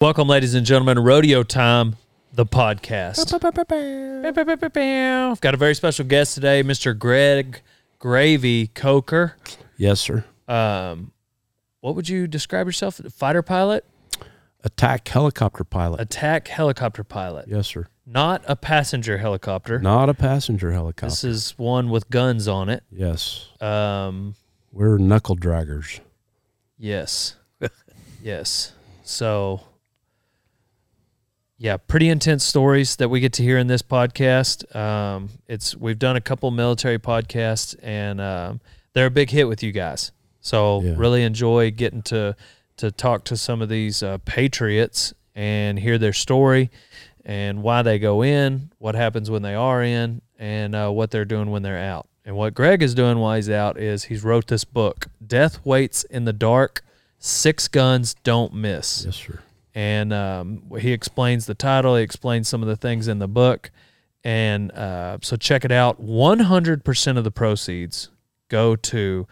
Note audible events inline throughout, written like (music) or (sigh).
Welcome, ladies and gentlemen, Rodeo Time, the podcast. I've got a very special guest today, Mr. Greg Gravy Coker. Yes, sir. Um, what would you describe yourself? Fighter pilot, Attack helicopter pilot. attack helicopter pilot, yes, sir. not a passenger helicopter. Not a passenger helicopter. This is one with guns on it. yes. Um, We're knuckle draggers. Yes. (laughs) yes. So, yeah, pretty intense stories that we get to hear in this podcast. Um, it's we've done a couple military podcasts, and um, they're a big hit with you guys. So, Yeah. really enjoy getting to to talk to some of these uh, patriots and hear their story and why they go in, what happens when they are in, and uh, what they're doing when they're out. And what Greg is doing while he's out is he's wrote this book, Death Waits in the Dark, Six Guns Don't Miss. Yes, sir. And um, he explains the title, he explains some of the things in the book. And uh, so check it out. 100% of the proceeds go to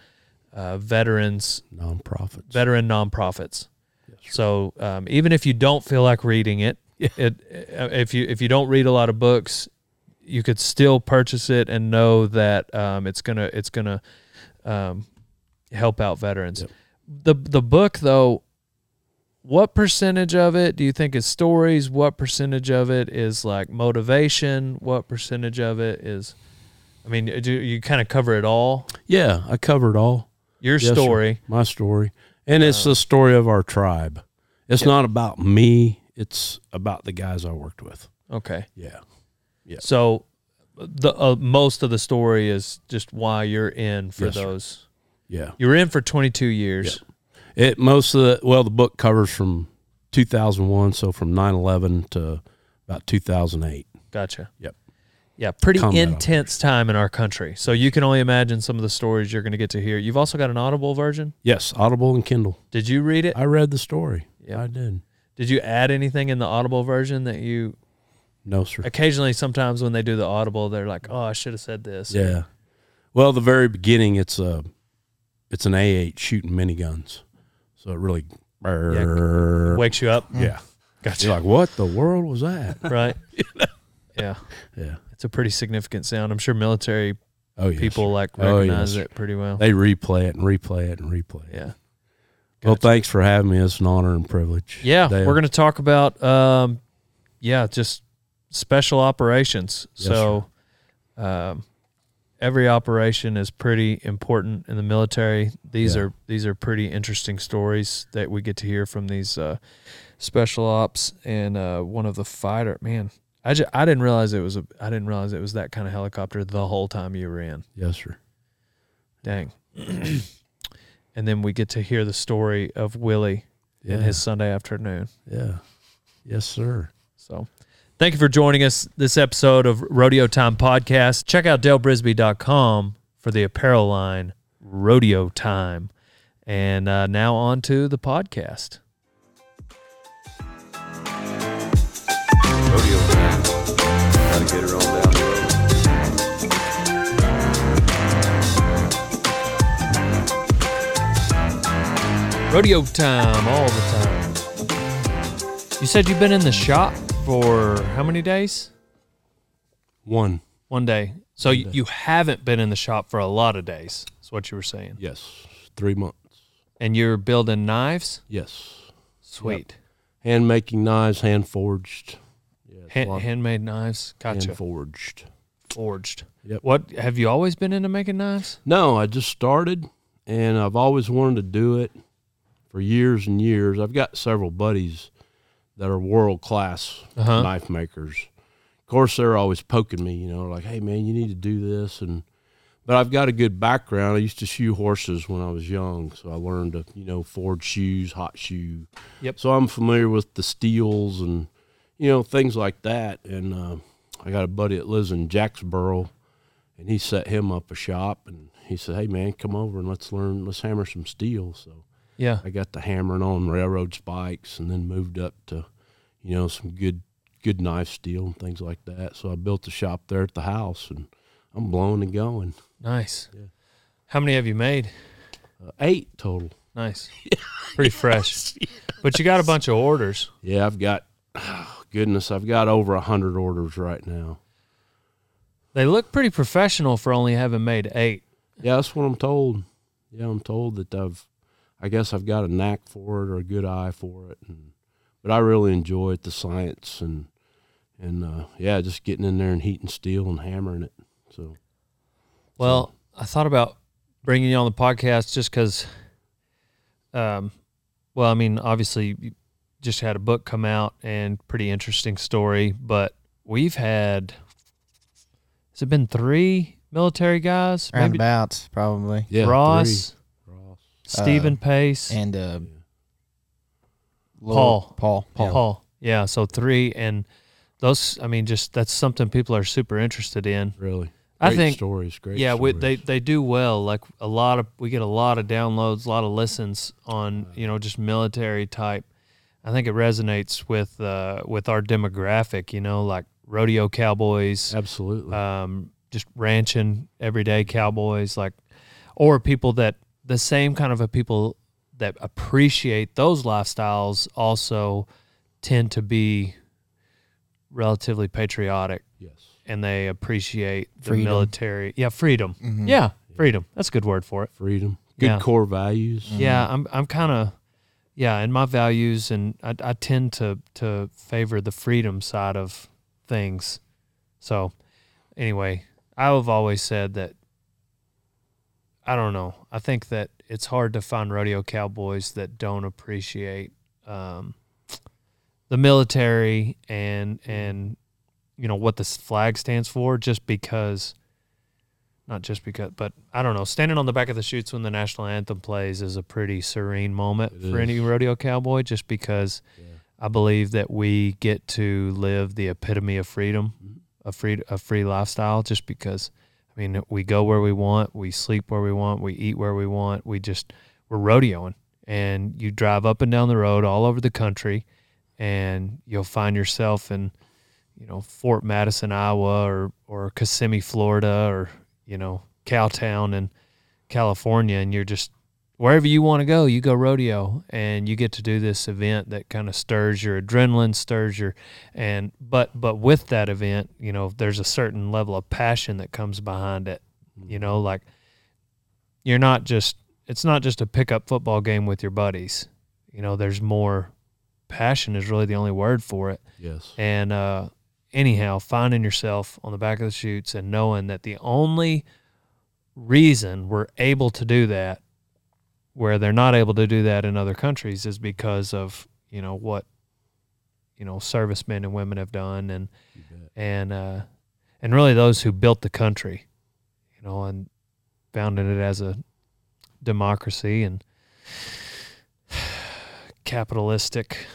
uh, veterans Nonprofits. veteran nonprofits. Yes. So um, even if you don't feel like reading it, (laughs) Yeah. it uh, if you if you don't read a lot of books, you could still purchase it and know that um, it's gonna it's gonna um, help out veterans. Yep. The the book though, what percentage of it do you think is stories? What percentage of it is like motivation? What percentage of it is? I mean, do you kind of cover it all? yeah, I cover it all. Your Yes, sir. story, My story. And it's the story of our tribe. It's Yep. not about me, it's about the guys I worked with. okay. Yeah. Yeah. So the uh, most of the story is just why you're in for Yes, sir. those. Yeah. You were in for 22 years. It most of the well, the book covers from 2001, so from 9/11 to about 2008. Gotcha. Yep. Yeah, pretty intense time in our country. So you can only imagine some of the stories you're going to get to hear. You've also got an Audible version. Yes, Audible and Kindle. Did you read it? I read the story. Yeah. I did. Did you add anything in the Audible version that you No, sir. occasionally sometimes when they do the Audible they're like, "Oh, I should have said this." Yeah. Well, the very beginning, it's a, it's an A8 shooting miniguns, so it really, yeah. Wakes you up. yeah. Gotcha. You're like, what the world was that? (laughs) right. (laughs) Yeah. Yeah. It's a pretty significant sound. I'm sure military Oh yeah. people like Oh, recognize yes. it pretty well. They replay it and replay it and replay it. yeah. Well, thanks for having me. It's an honor and privilege. Yeah, Dale. we're going to talk about um, yeah, just special operations. Yes, so, um, every operation is pretty important in the military. These Yeah. are these are pretty interesting stories that we get to hear from these uh, special ops and uh, one of the fighter man. I, just, I didn't realize it was a I didn't realize it was that kind of helicopter the whole time you were in. Yes, sir. Dang. (clears throat) and then we get to hear the story of Willie Yeah. in his Sunday afternoon. yeah. Yes, sir. So thank you for joining us this episode of Rodeo Time Podcast. Check out dalebrisby.com for the apparel line Rodeo Time. And uh, now on to the podcast. Rodeo time. Gotta get her on down. Rodeo Time all the time. You said you've been in the shop for how many days? One. One day. So One you day. you haven't been in the shop for a lot of days. That's what you were saying. Yes. Three months. And you're building knives? Yes. Sweet. Hand making knives, hand forged. Yeah, Hand, handmade knives? Gotcha. hand forged. Forged. Yep. What have you always been into making knives? No, I just started, and I've always wanted to do it for years and years. I've got several buddies that are world class Uh-huh. knife makers. Of course, they're always poking me, you know, like, "Hey, man, you need to do this." And but I've got a good background. I used to shoe horses when I was young, so I learned to, you know, forge shoes, hot shoe. Yep. So I'm familiar with the steels and you know things like that. And uh, I got a buddy that lives in Jacksboro, and he set him up a shop, and he said, "Hey, man, come over and let's learn, let's hammer some steel." So Yeah. I got the hammering on railroad spikes, and then moved up to, you know, some good good knife steel and things like that. So I built a shop there at the house, and I'm blowing and going. Nice. Yeah. How many have you made? Uh, eight total. Nice. (laughs) Pretty fresh. but you got a bunch of orders. Yeah, I've got oh, goodness, I've got over a hundred orders right now. They look pretty professional for only having made eight. Yeah, that's what I'm told. Yeah, I'm told that I've, I guess I've got a knack for it or a good eye for it, and but I really enjoy it, the science and and uh, yeah, just getting in there and heating steel and hammering it. So Well, I thought about bringing you on the podcast just because, um, well, I mean, obviously, you just had a book come out and pretty interesting story, but we've had, has it been three military guys? Maybe Roundabouts, probably. yeah, Ross, three. Stephen Pace, And uh, Paul. Paul. Paul. Paul. Yeah, so three. And those, I mean, just that's something people are super interested in. Really, I think stories. Great. yeah, we, they they do well. Like a lot of we get a lot of downloads, a lot of listens on you know just military type. I think it resonates with uh, with our demographic. You know, like rodeo cowboys, absolutely. um, just ranching everyday cowboys, like or people that the same kind of a people that appreciate those lifestyles also tend to be relatively patriotic yes. and they appreciate the military. Yeah, freedom. Mhm. Yeah, freedom. That's a good word for it. Freedom. Good Yeah. core values. Yeah, I'm I'm kind of yeah, in my values and I, I tend to to favor the freedom side of things. So, anyway, I've always said that I don't know. I think that it's hard to find rodeo cowboys that don't appreciate um, the military and and you know what the flag stands for just because not just because but I don't know standing on the back of the chutes when the national anthem plays is a pretty serene moment It for any rodeo cowboy just because Yeah. I believe that we get to live the epitome of freedom Mhm. a free a free lifestyle just because I mean we go where we want, we sleep where we want, we eat where we want, we just we're rodeoing. And you drive up and down the road all over the country and you'll find yourself in you know Fort Madison, Iowa or or Kissimmee, Florida or you know Cowtown in California and you're just wherever you want to go, you go rodeo and you get to do this event that kind of stirs your adrenaline, stirs your and but but with that event, you know, there's a certain level of passion that comes behind it. You know, like you're not just it's not just a pickup football game with your buddies. You know, there's more passion is really the only word for it. Yes. And uh, anyhow, finding yourself on the back of the chutes and knowing that the only reason we're able to do that, where they're not able to do that in other countries, is because of you know what you know servicemen and women have done, and and uh, and really those who built the country, you know, and founded it as a democracy and (sighs) capitalistic.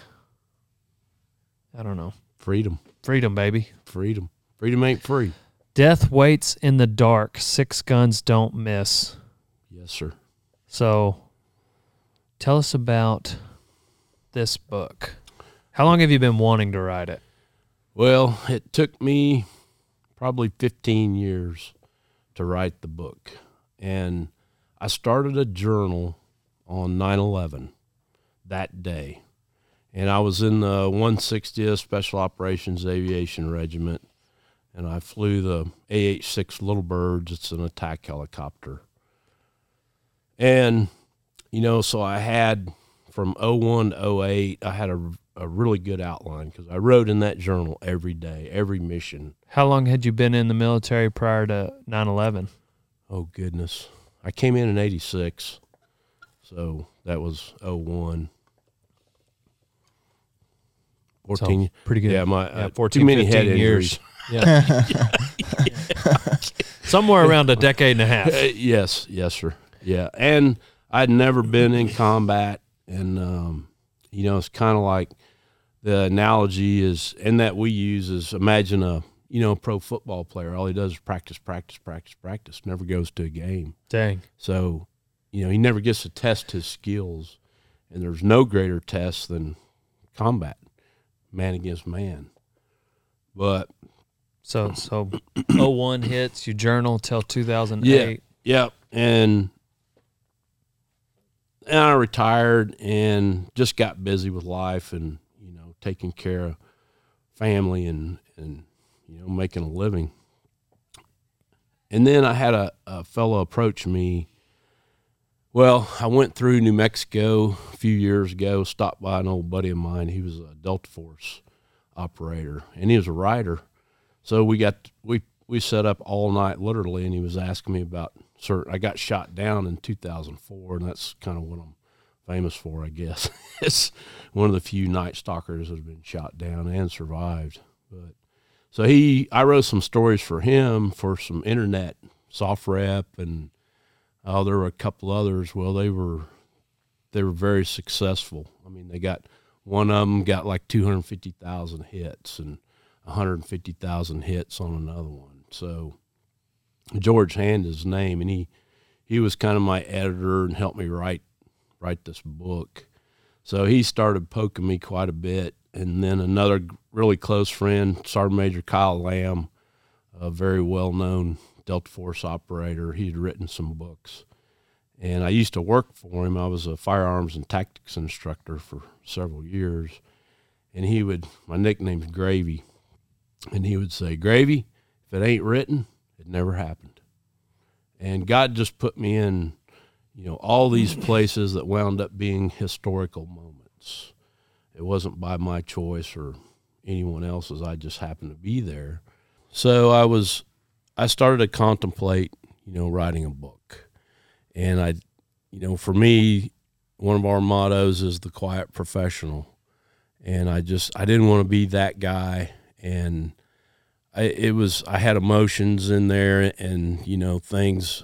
I don't know. Freedom. Freedom, baby. Freedom. Freedom ain't free. Death waits in the dark. Six guns don't miss. Yes, sir. So, tell us about this book. How long have you been wanting to write it? Well, it took me probably 15 years to write the book. And I started a journal on 9 11 that day. And I was in the 160th Special Operations Aviation Regiment. And I flew the AH 6 Little Birds. It's an attack helicopter. And, you know, so I had from 01 to 08, I had a, a really good outline because I wrote in that journal every day, every mission. How long had you been in the military prior to 9 11? Oh, goodness. I came in in 86. So that was 01. 14. pretty good. yeah, my Yeah, uh, 14, too many head 15 years. injuries. Yeah. (laughs) Somewhere around a decade and a half. Uh, yes, yes, sir. Yeah, and I'd never been in combat, and um, you know, it's kind of like the analogy is, and that we use is imagine a you know pro football player. All he does is practice, practice, practice, practice. Never goes to a game. Dang. So, you know, he never gets to test his skills, and there's no greater test than combat, man against man. But So, so 01 hits, you journal till 2008. Yeah. Yep. And and I retired and just got busy with life and you know taking care of family and and you know making a living. And then I had a, a fellow approach me. Well, I went through New Mexico a few years ago, stopped by an old buddy of mine. He was a Delta Force operator and he was a writer. So we got we we set up all night literally and he was asking me about certain I got shot down in 2004 and that's kind of what I'm famous for, I guess. (laughs) it's one of the few night stalkers that have been shot down and survived. But so he, I wrote some stories for him for some internet SOFREP and oh, there were a couple others. Well, they were they were very successful. I mean, they got one of them got like 250,000 hits and 150,000 hits on another one. So George Hand is his name, and he he was kind of my editor and helped me write write this book. So he started poking me quite a bit, and then another really close friend, Sergeant Major Kyle Lamb, a very well known Delta Force operator. He had written some books, and I used to work for him. I was a firearms and tactics instructor for several years, and he would my nickname's Gravy, and he would say, "Gravy, if it ain't written, it never happened." And God just put me in you know, all these places that wound up being historical moments. It wasn't by my choice or anyone else's. I just happened to be there. So I was, I started to contemplate, you know, writing a book. And I, you know, for me, one of our mottos is the quiet professional. And I just, I didn't want to be that guy. And I, it was, I had emotions in there and, you know, things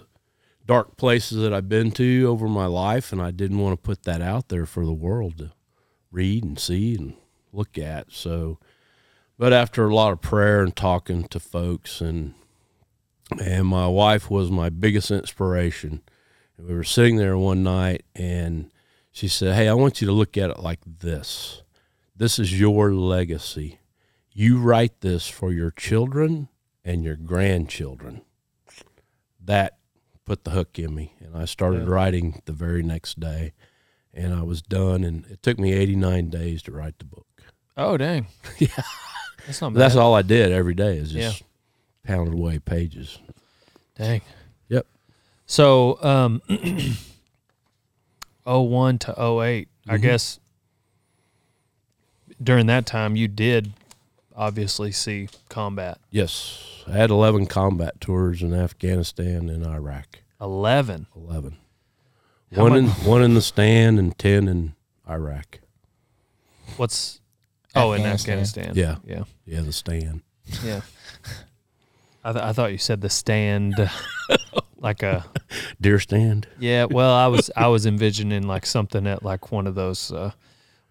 dark places that I've been to over my life, and I didn't want to put that out there for the world to read and see and look at. So, but after a lot of prayer and talking to folks, and and my wife was my biggest inspiration. We were sitting there one night, and she said, "Hey, I want you to look at it like this. This is your legacy. You write this for your children and your grandchildren." That put the hook in me, and I started Yeah. writing the very next day, and I was done. And it took me 89 days to write the book. Oh dang. (laughs) Yeah. That's not But that's all I did every day is just pounded away pages. Dang. Yep. So, um, (clears throat) 01 to 08, I Mhm. guess during that time you did obviously see combat. Yes, I had 11 combat tours in Afghanistan and Iraq. 11. 11. How one mu- in one in the stand and 10 in Iraq. What's Oh, in Afghanistan. Afghanistan. Yeah. Yeah. Yeah, the stand. Yeah. (laughs) I, th- I thought you said the stand (laughs) like a Deer stand. Yeah, well, I was I was envisioning like something at like one of those uh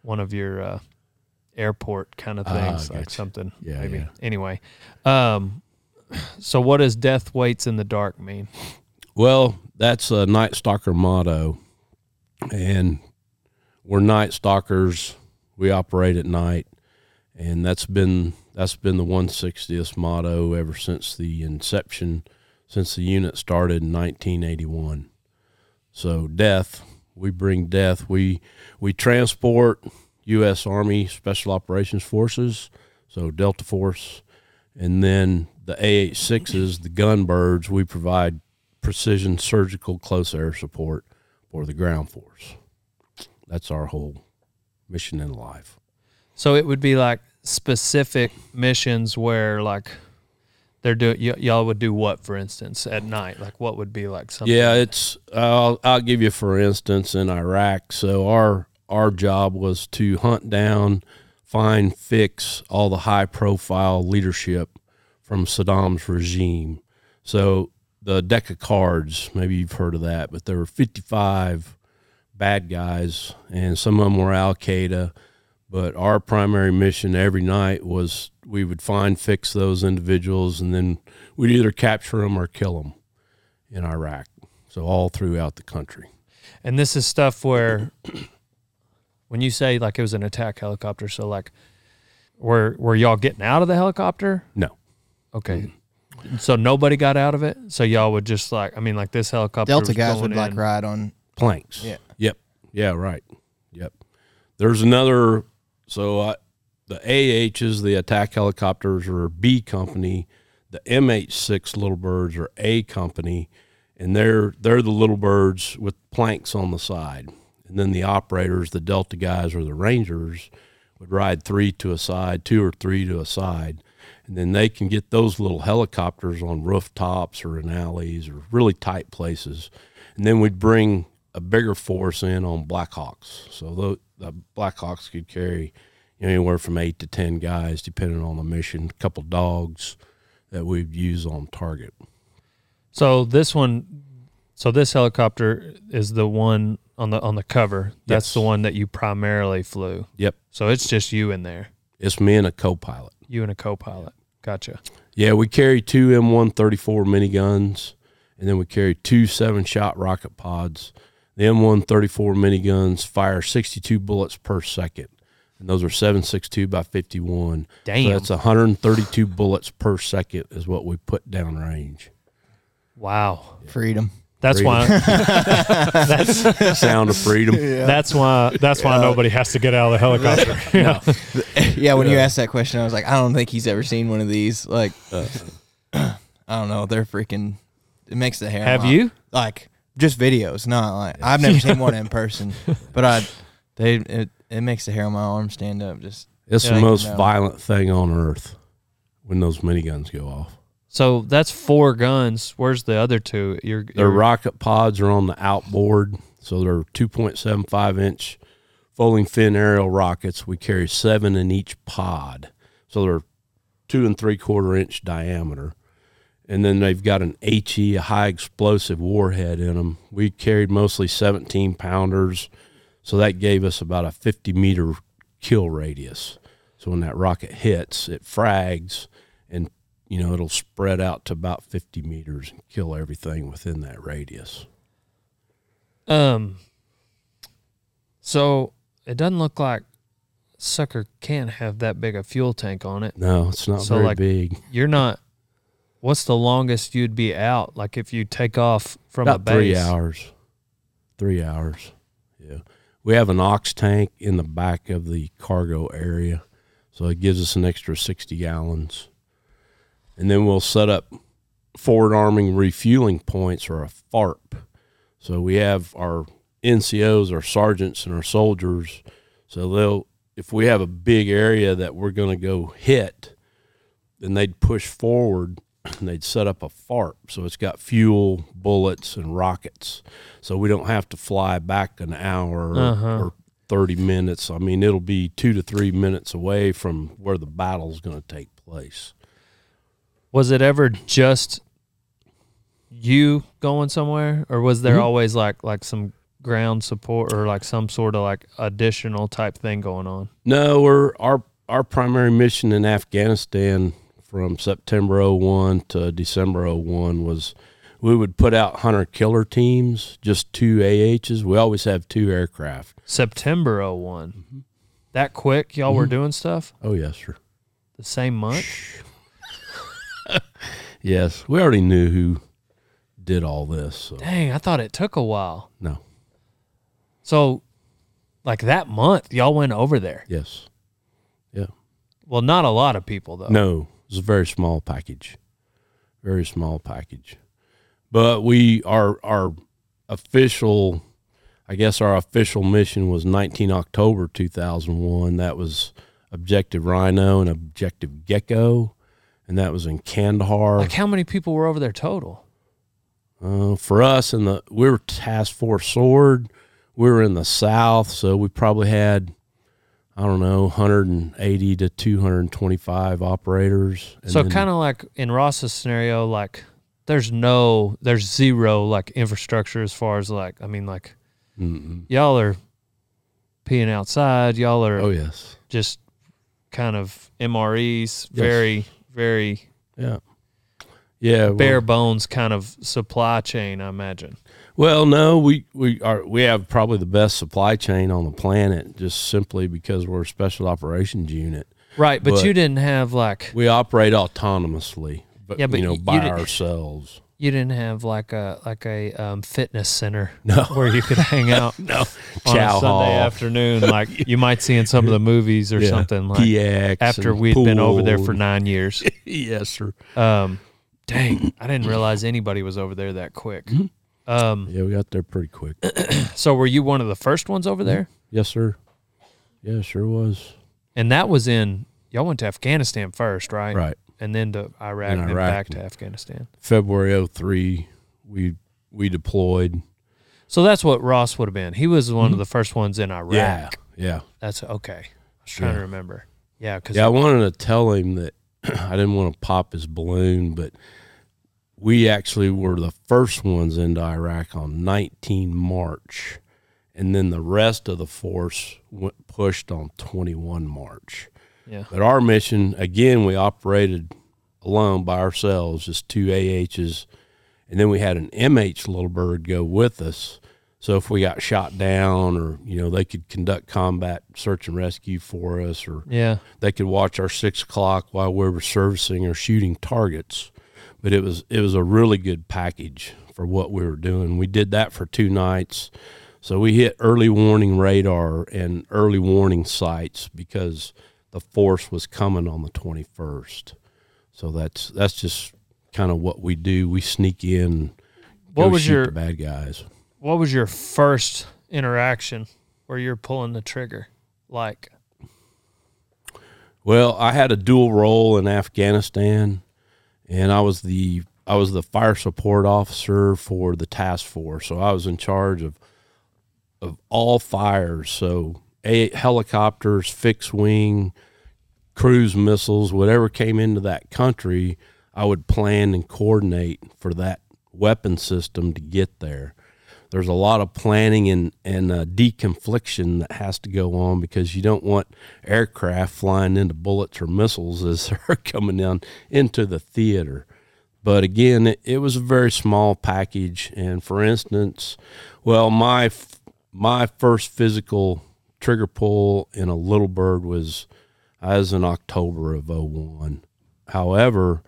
one of your uh airport kind of Ah, things, like something Yeah, maybe. yeah. Anyway. Um so what does death waits in the dark mean? Well, that's a Night Stalker motto. And we're Night Stalkers. We operate at night. And that's been that's been the 160th motto ever since the inception, since the unit started in 1981. So death, we bring death. We we transport U.S. Army Special Operations Forces, so Delta Force, and then the AH-6s, the gunbirds. We provide precision surgical close air support for the ground force. That's our whole mission in life. So it would be like specific missions where like they're doing y- y'all would do what for instance at night? Like what would be like something Yeah, it's. I'll I'll give you for instance in Iraq. So our our job was to hunt down, find, fix all the high profile leadership from Saddam's regime. So the deck of cards, maybe you've heard of that, but there were 55 bad guys, and some of them were Al Qaeda. But our primary mission every night was we would find, fix those individuals, and then we'd either capture them or kill them in Iraq. So all throughout the country. And this is stuff where when you say like it was an attack helicopter, so like were were y'all getting out of the helicopter? No. Okay. So nobody got out of it. So y'all would just like I mean like this helicopter Delta was guys going would like ride on. Planks. Yeah. Yep. Yeah, right. Yep. There's another. So uh, the AHs, the attack helicopters, are B company. The MH6 little birds are A company, and they're they're the little birds with planks on the side. And then the operators, the Delta guys or the Rangers, would ride three to a side, two or three to a side, and then they can get those little helicopters on rooftops or in alleys or really tight places. And then we'd bring a bigger force in on Blackhawks. So the, Blackhawks could carry anywhere from eight to ten guys, depending on the mission. A couple dogs that we'd use on target. So this one, so this helicopter is the one on the on the cover. That's Yes. the one that you primarily flew. Yep, So it's just you in there, it's me and a co-pilot. you and a co-pilot. Gotcha. Yeah, we carry two M134 miniguns, and then we carry two seven-shot rocket pods. The M134 miniguns fire 62 bullets per second, and those are 7.62 by 51. Damn. So that's 132 bullets per second is what we put down range. Wow. Freedom. That's Freedom. why. (laughs) that's Sound of freedom. (laughs) that's why that's why nobody has to get out of the helicopter. (laughs) No. yeah, when you asked that question, I was like, I don't think he's ever seen one of these. Like, uh, uh. (clears throat) I don't know. They're freaking. It makes the hair. on Have my- you? Like just videos, not like I've never seen one in person, but I. They it, it makes the hair on my arm stand up. Just It's the most violent thing on earth when those miniguns go off. So that's four guns. Where's the other two? You're, Their rocket pods are on the outboard, so they're 2.75 inch folding fin aerial rockets. We carry seven in each pod, so they're two and three quarter inch diameter. And then they've got an HE, a high explosive warhead in them. We carried mostly 17 pounders, so that gave us about a 50 meter kill radius. So when that rocket hits, it frags and you know it'll spread out to about 50 meters and kill everything within that radius. Um. So it doesn't look like sucker can't have that big a fuel tank on it. No, it's not So, very like- big. You're not. What's the longest you'd be out? Like if you take off from a About base? three hours. Three hours. Yeah. We have an aux tank in the back of the cargo area, so it gives us an extra 60 gallons. And then we'll set up forward arming refueling points or a FARP. So we have our NCOs, our sergeants, and our soldiers. So they'll, if we have a big area that we're going to go hit, then they'd push forward and they'd set up a FARP. So it's got fuel, bullets, and rockets. So we don't have to fly back an hour or, Uh-huh. or 30 minutes. I mean, it'll be two to three minutes away from where the battle's going to take place. Was it ever just you going somewhere, or was there Mhm. always like like some ground support or like some sort of like additional type thing going on? No, we're our our primary mission in Afghanistan from September 01 to December 01 was we would put out hunter killer teams, just two AHs. We always have two aircraft. September 1 Mm-hmm. That quick, y'all were doing stuff Oh yes, sir. the same month. (laughs) Yes, we already knew who did all this. So Dang, I thought it took a while. no, So, like that month, y'all went over there. yes, yeah, Well, not a lot of people though. no. it was a very small package, very small package. But we our our official, I guess our official mission was 19 October 2001. That was Objective Rhino and Objective Gecko, and that was in Kandahar. Like how many people were over there total? Uh, for us, in the we were Task Force Sword. We were in the South, so we probably had I don't know 180 to 225 operators. And so kind of like in Ross's scenario, like there's no, there's zero like infrastructure as far as like, I mean, like Mm-mm. y'all are peeing outside. Y'all are Oh yes, just kind of MREs, Yes. very, very yeah, yeah. well- bare bones kind of supply chain, I imagine. Well, no, we we are we have probably the best supply chain on the planet, just simply because we're a special operations unit. Right, but, But- you didn't have like We operate autonomously, but Yeah, but you know by you ourselves. You didn't have like a like a um, fitness center (laughs) No. where you could hang out (laughs) No, on chow a Sunday hall. afternoon, (laughs) like you might see in some of the movies or Yeah. something. Like PX after we'd been over there for nine years. yes, sir. Um, dang, I didn't realize anybody was over there that quick. Mm-hmm. Um, Yeah, we got there pretty quick. (clears throat) so were you one of the first ones over there? yes, sir. Yeah, sure was. And that was in y'all went to Afghanistan first, right? Right. And then to Iraq, and then back to Afghanistan. February 03, we we deployed. So that's what Ross would have been. He was one of the first ones in Iraq. Mm-hmm. Yeah. Yeah. That's okay. I was trying to remember. Yeah, because Yeah, I wanted to tell him that (clears throat) I didn't want to pop his balloon, but we actually were the first ones into Iraq on 19 March, and then the rest of the force went, pushed on 21 March. Yeah, But our mission, again, we operated alone by ourselves, just two AHs, and then we had an MH little bird go with us. So if we got shot down, or you know, they could conduct combat search and rescue for us, or yeah, they could watch our six o'clock while we were servicing or shooting targets. But it was it was a really good package for what we were doing. We did that for two nights. So we hit early warning radar and early warning sites because the force was coming on the twenty first. So that's that's just kind of what we do. We sneak in. What was your- the bad guys? What was your first interaction where you're pulling the trigger? Like, Well, I had a dual role in Afghanistan, and I was the I was the fire support officer for the task force. So I was in charge of of all fires. So a helicopters, fixed wing, cruise missiles, whatever came into that country, I would plan and coordinate for that weapon system to get there. There's a lot of planning and and uh, deconfliction that has to go on because you don't want aircraft flying into bullets or missiles as (laughs) they're coming down into the theater. But again, it, it was a very small package. And for instance, well, my my first physical trigger pull in a little bird was as in October of 01. However,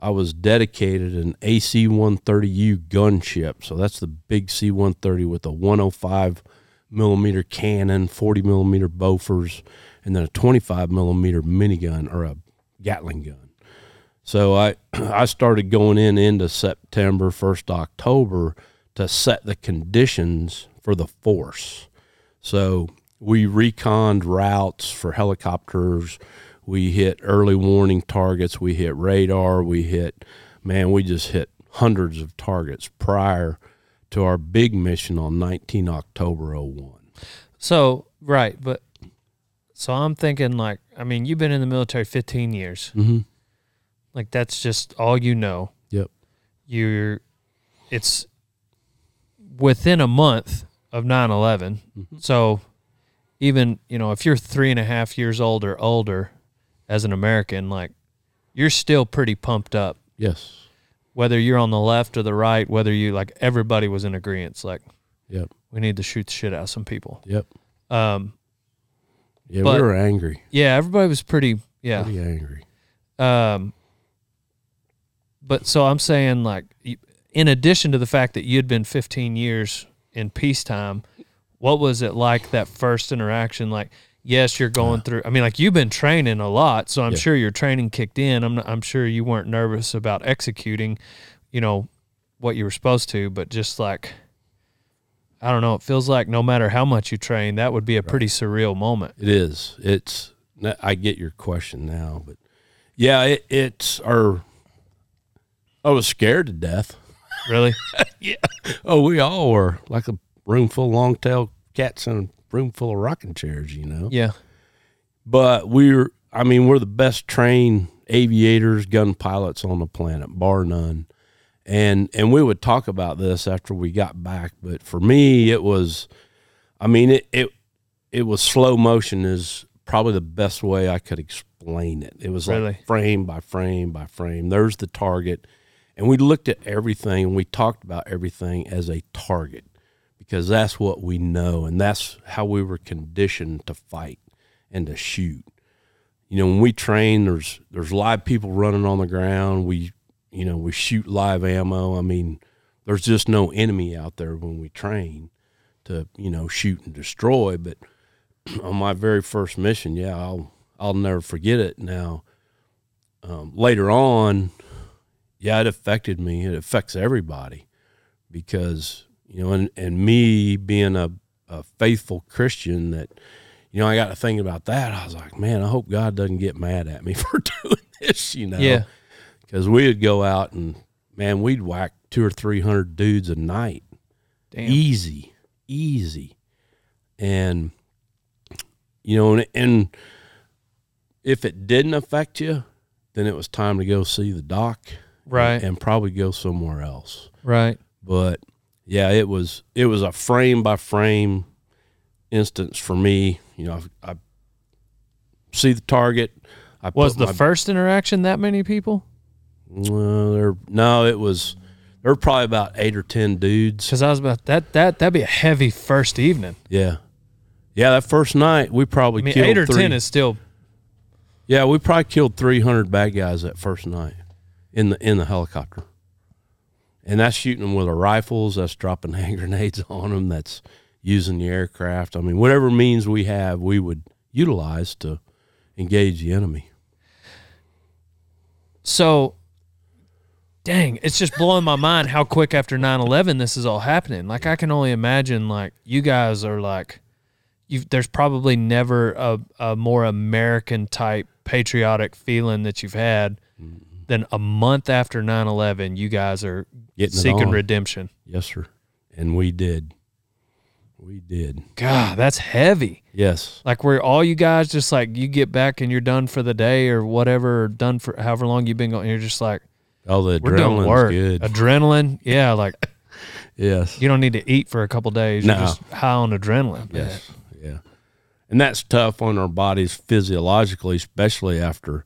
I was dedicated an AC 130U gunship. So that's the big C 130 with a 105 millimeter cannon, 40 millimeter Bofors, and then a 25 millimeter minigun or a Gatling gun. So I (clears throat) I started going in into September, first October to set the conditions for the force. So we reconned routes for helicopters. We hit early warning targets. We hit radar. We hit, man, we just hit hundreds of targets prior to our big mission on 19 October 01. so right, but so I'm thinking like, I mean, you've been in the military 15 years. Mm-hmm. Like that's just all you know. Yep. You're, it's within a month of 9 11. Mm-hmm. So even, you know, if you're three and a half years old or older as an American, like you're still pretty pumped up. Yes. Whether you're on the left or the right, whether you like everybody was in agreement. Like Yep. we need to shoot the shit out of some people. Yep. Um, Yeah, But- we were angry. yeah, everybody was pretty, yeah. Pretty angry. Um, but so I'm saying, like, in addition to the fact that you'd been 15 years in peacetime, what was it like that first interaction? Like, yes, you're going uh-huh. through. I mean, like you've been training a lot, so I'm Yeah. sure your training kicked in. I'm I'm sure you weren't nervous about executing, you know, what you were supposed to, but just like. I don't know. It feels like no matter how much you train, that would be a pretty surreal moment. It is. It's. I get your question now, but yeah, it, it's our. I was scared to death. Really? (laughs) Yeah. Oh, we all were like a room full of long tailed cats in a room full of rocking chairs, you know. yeah. But we're. I mean, we're the best trained aviators, gun pilots on the planet, bar none. And and we would talk about this after we got back, but for me, it was. I mean, it it it was slow motion is probably the best way I could explain it. It was Really? like frame by frame by frame. There's the target, and we looked at everything and we talked about everything as a target because that's what we know and that's how we were conditioned to fight and to shoot. You know, when we train, there's there's live people running on the ground. We, you know, we shoot live ammo. I mean, there's just no enemy out there when we train to, you know, shoot and destroy. But (clears throat) on my very first mission, yeah, I'll I'll never forget it. Now, um, later on, yeah, it affected me. It affects everybody because you know, and and me being a, a faithful Christian that. You know, I got to think about that. I was like, man, I hope God doesn't get mad at me (laughs) for doing this. You know, Yeah. because we'd go out and man, we'd whack two or three hundred dudes a night, Damn. easy, easy, and you know, and, and if it didn't affect you, then it was time to go see the doc, Right. and probably go somewhere else. Right. But yeah, it was it was a frame by frame instance for me. You know, I, I see the target. I Was the my- first interaction that many people? Well, there, no, it was. There were probably about eight or ten dudes. Because I was about that that that'd be a heavy first evening. Yeah, yeah. That first night, we probably I mean, killed eight or three, ten is still Yeah, we probably killed three hundred bad guys that first night in the in the helicopter, and that's shooting them with our rifles. That's dropping (laughs) hand grenades on them. That's using the aircraft. I mean, whatever means we have, we would utilize to engage the enemy. so. Dang, it's just blowing my mind how quick after 9-11 this is all happening. Like I can only imagine like you guys are like you there's probably never a, a more American type patriotic feeling that you've had mm-hmm. Than a month after 9-11 you guys are Getting seeking redemption. Yes, sir. And we did. We did. God, that's heavy. Yes. Like where all you guys just like you get back and you're done for the day or whatever, done for however long you've been going. You're just like Oh, the adrenaline's work. good. Adrenaline, yeah. Like (laughs) yes. you don't need to eat for a couple days. You're No. just high on adrenaline. Yes. Yeah. And that's tough on our bodies physiologically, especially after,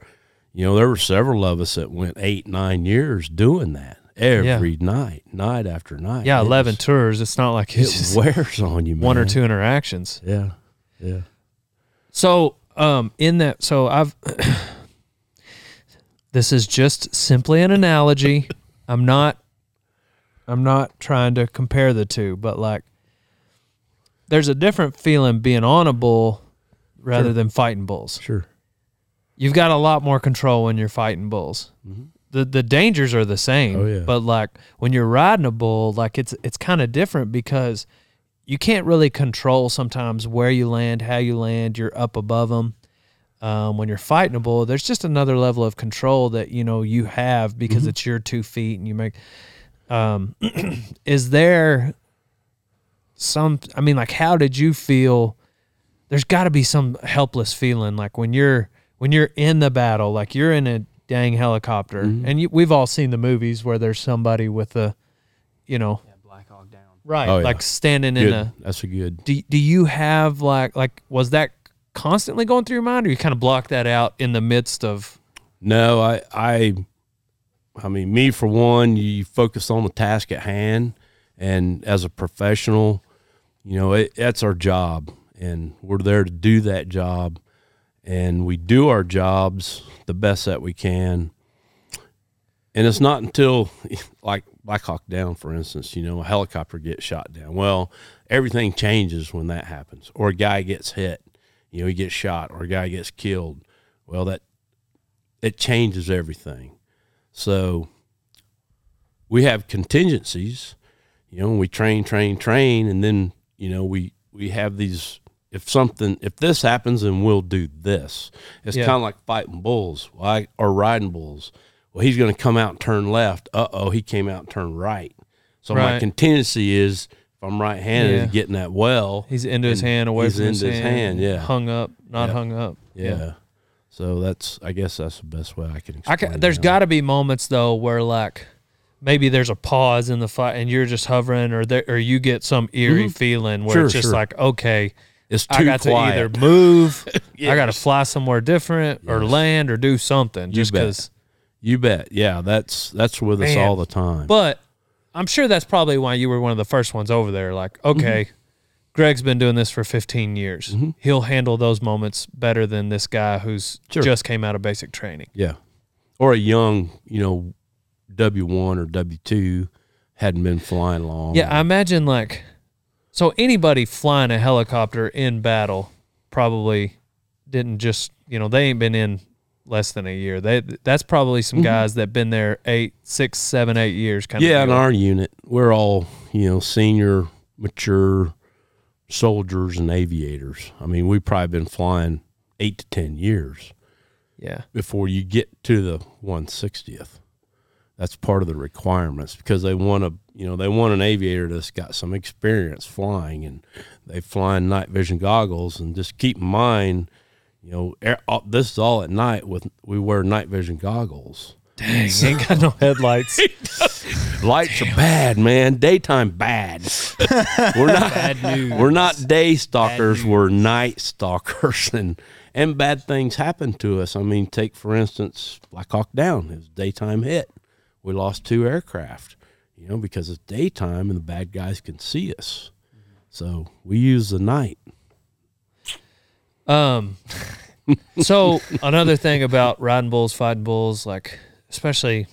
you know, there were several of us that went eight, nine years doing that every night, night after night. Yeah, It eleven was- tours. It's not like it's It wears on you, man. one or two interactions. Yeah. Yeah. So, um, in that, so I've. (clears throat) this is just simply an analogy. (laughs) I'm not. I'm not trying to compare the two, but like, there's a different feeling being on a bull rather Sure. than fighting bulls. Sure. You've got a lot more control when you're fighting bulls. The the dangers are the same, Mm-hmm. Oh, yeah. but like when you're riding a bull, like it's it's kind of different because you can't really control sometimes where you land, how you land. You're up above them. Um, when you're fighting a bull, there's just another level of control that you know you have because Mm-hmm. it's your two feet and you make. Um, (clears throat) is there some? I mean, like, how did you feel? There's got to be some helpless feeling, like when you're when you're in the battle, like you're in a dang helicopter, Mm-hmm. and you, we've all seen the movies where there's somebody with a, you know, Black Hawk Down. right, Oh, yeah. like standing in Good. a That's a good. do, do you have like like was that constantly going through your mind or you kind of block that out in the midst of No, I, I, I mean, me for one, you focus on the task at hand, and as a professional, you know, it, that's our job, and we're there to do that job, and we do our jobs the best that we can. And it's not until, (laughs) like Black Hawk Down, for instance, you know, a helicopter gets shot down. Well, everything changes when that happens, or a guy gets hit, you know, he gets shot, or a guy gets killed. Well, that it changes everything. So we have contingencies, you know, we train, train, train, and then, you know, we, we have these, if something, if this happens, then we'll do this. It's Yeah. kind of like fighting bulls I, or riding bulls. Well, he's going to come out and turn left. Uh oh, he came out and turned right. So my contingency is if I'm right handed, Yeah. getting that well. he's into his hand away he's from his into his hand, hand, yeah. hung up not Yeah. hung up Yeah. So that's, I guess that's the best way I can I explain. ca- there's that. got to be moments though where like maybe there's a pause in the fight and you're just hovering or there or you get some eerie feeling where Mm-hmm. Sure, it's just sure. like okay It's too I got quiet. to either move (laughs) I got to fly somewhere different or land or do something You just because You bet. Yeah, that's that's with us all the time. But I'm sure that's probably why you were one of the first ones over there. Like, okay, Mm-hmm. Greg's been doing this for 15 years. He'll handle those moments better than this guy who's Sure. just came out of basic training. yeah. Or a young, you know, W one or W two hadn't been flying long. Yeah, I imagine like so anybody flying a helicopter in battle probably didn't just you know they ain't been in less than a year. They that's probably some mm-hmm. guys that been there eight, six, seven, eight years. Kind yeah, of Yeah, in our unit, we're all you know senior, mature soldiers and aviators. I mean, we've probably been flying eight to ten years yeah, before you get to the one sixtieth. That's part of the requirements because they want a you know they want an aviator that's got some experience flying and they fly in night vision goggles and just keep in mind, you know, air, all, this is all at night with we wear night vision goggles. dang, ain't got no headlights. (laughs) Lights are bad, man. Daytime bad. we're not (laughs) Bad news. we're not day stalkers. We're night stalkers, (laughs) and and bad things happen to us. I mean, take for instance Black Hawk Down. It was daytime hit. We lost two aircraft, you know, because it's daytime and the bad guys can see us. So we use the night. Um, (laughs) so another thing about riding bulls, fighting bulls, like especially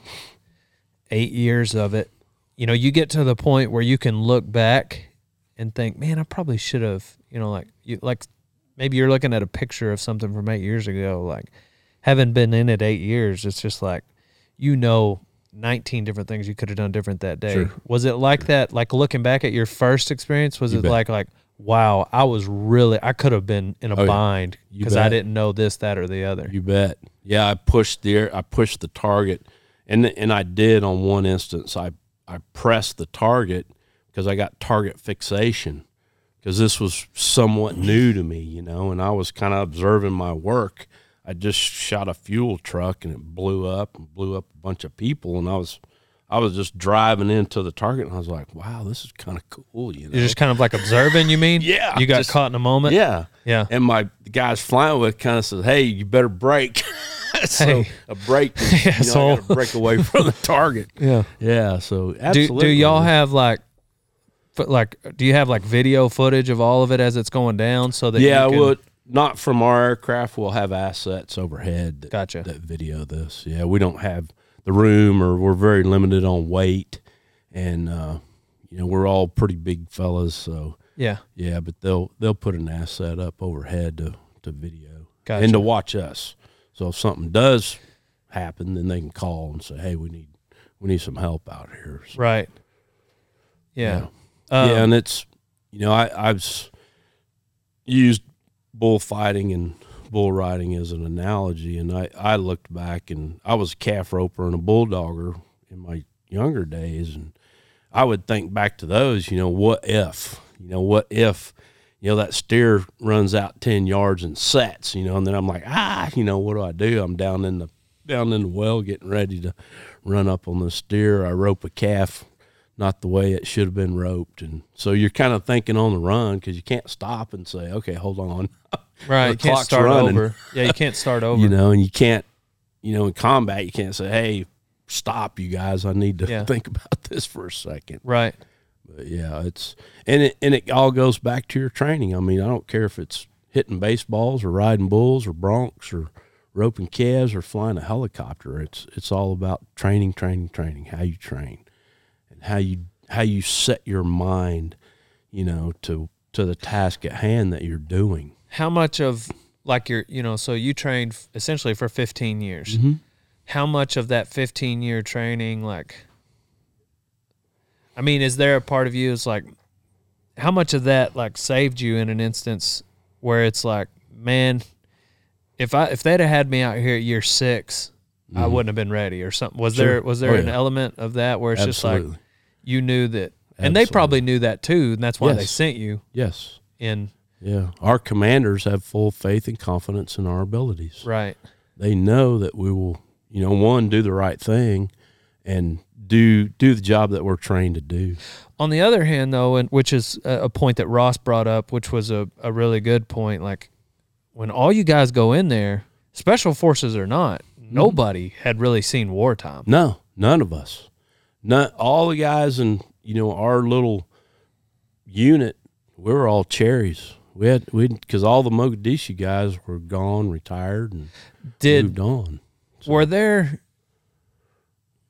eight years of it, you know, you get to the point where you can look back and think, man, I probably should have, you know, like you like maybe you're looking at a picture of something from eight years ago, like having been in it eight years, it's just like you know 19 different things you could have done different that day. Sure. Was it like that? Like looking back at your first experience, was You it bet. like like wow, I was really I could have been in a Oh, bind because I didn't know this, that, or the other. You bet. Yeah, I pushed the air, I pushed the target, and and I did on one instance. I I pressed the target because I got target fixation because this was somewhat new to me, you know, and I was kind of observing my work. I just shot a fuel truck and it blew up and blew up a bunch of people, and I was I was just driving into the target, and I was like, "Wow, this is kind of cool," you know. You're just kind of like observing. You mean? (laughs) Yeah, You got just- caught in a moment. yeah, Yeah. and my guys flying with kind of says, "Hey, you better break." (laughs) so Hey. a break, is, (laughs) you know, Asshole. break away from the target. Yeah. Yeah, so Do absolutely. do y'all have like, like, do you have like video footage of all of it as it's going down so that Yeah, you can, well, not from our aircraft. We'll have assets overhead that, Gotcha. that video this. Yeah, we don't have the room, or we're very limited on weight, and uh, you know we're all pretty big fellas, so yeah, yeah. But they'll they'll put an asset up overhead to to video Gotcha. and to watch us. So if something does happen, then they can call and say, "Hey, we need we need some help out here." So, right. Yeah. yeah, Um, yeah, and it's you know I I've used bullfighting and bull riding as an analogy, and I I looked back and I was a calf roper and a bulldogger in my younger days, and I would think back to those. You know, what if? You know, what if? You know that steer runs out ten yards and sets. You know, and then I'm like, ah, you know, what do I do? I'm down in the down in the well, getting ready to run up on the steer. I rope a calf not the way it should have been roped. And so you're kind of thinking on the run because you can't stop and say, okay, hold on. (laughs) right. You can't start running. over. Yeah, you can't start (laughs) over. you know, and you can't, you know, in combat, you can't say, hey, stop, you guys. I need to Yeah. (laughs) think about this for a second. Right. But yeah, it's, and it, and it all goes back to your training. I mean, I don't care if it's hitting baseballs or riding bulls or broncs or roping calves or flying a helicopter. It's, it's all about training, training, training, how you train how you, how you set your mind, you know, to, to the task at hand that you're doing. How much of like your, you know, so you trained essentially for 15 years. Mm-hmm. How much of that 15 year training, like, I mean, is there a part of you is like, how much of that like saved you in an instance where it's like, man, if I if they'd have had me out here at year 6 I wouldn't have been ready or something. Was Mm-hmm. Sure. there was there Oh, an element of that where it's just like you knew that, and they probably knew that too, and that's why they sent you yes. in. Yeah. Our commanders have full faith and confidence in our abilities. Right. they know that we will, you know, one do the right thing, and do do the job that we're trained to do. On the other hand, though, and which is a a point that Ross brought up, which was a, a really good point, like when all you guys go in there, special forces or not, Mm-hmm. nobody had really seen wartime. No, none of us, none, all the guys in you know our little unit, we were all cherries. We had we because all the Mogadishu guys were gone, retired, and Did moved on. were there?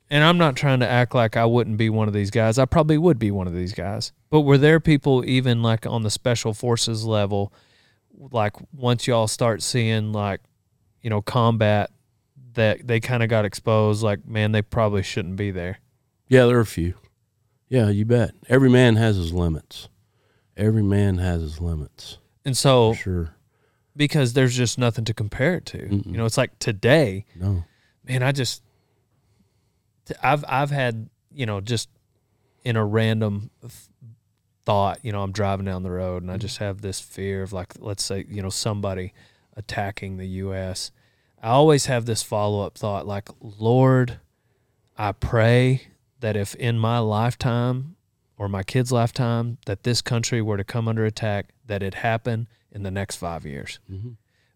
and I'm not trying to act like I wouldn't be one of these guys. I probably would be one of these guys. But were there people even like on the special forces level, like once y'all start seeing like, you know, combat that they kind of got exposed, like, man, they probably shouldn't be there. Yeah, there are a few. Yeah, you bet. Every man has his limits. Every man has his limits. And so For sure. because there's just nothing to compare it to. Mm-mm. You know, it's like today, No. man, I just I've I've had, you know, just in a random thought, you know, I'm driving down the road and I just have this fear of like let's say, you know, somebody attacking the US. I always have this follow-up thought like, "Lord, I pray that if in my lifetime or my kid's lifetime that this country were to come under attack, that it happen in the next 5 years." Mm-hmm.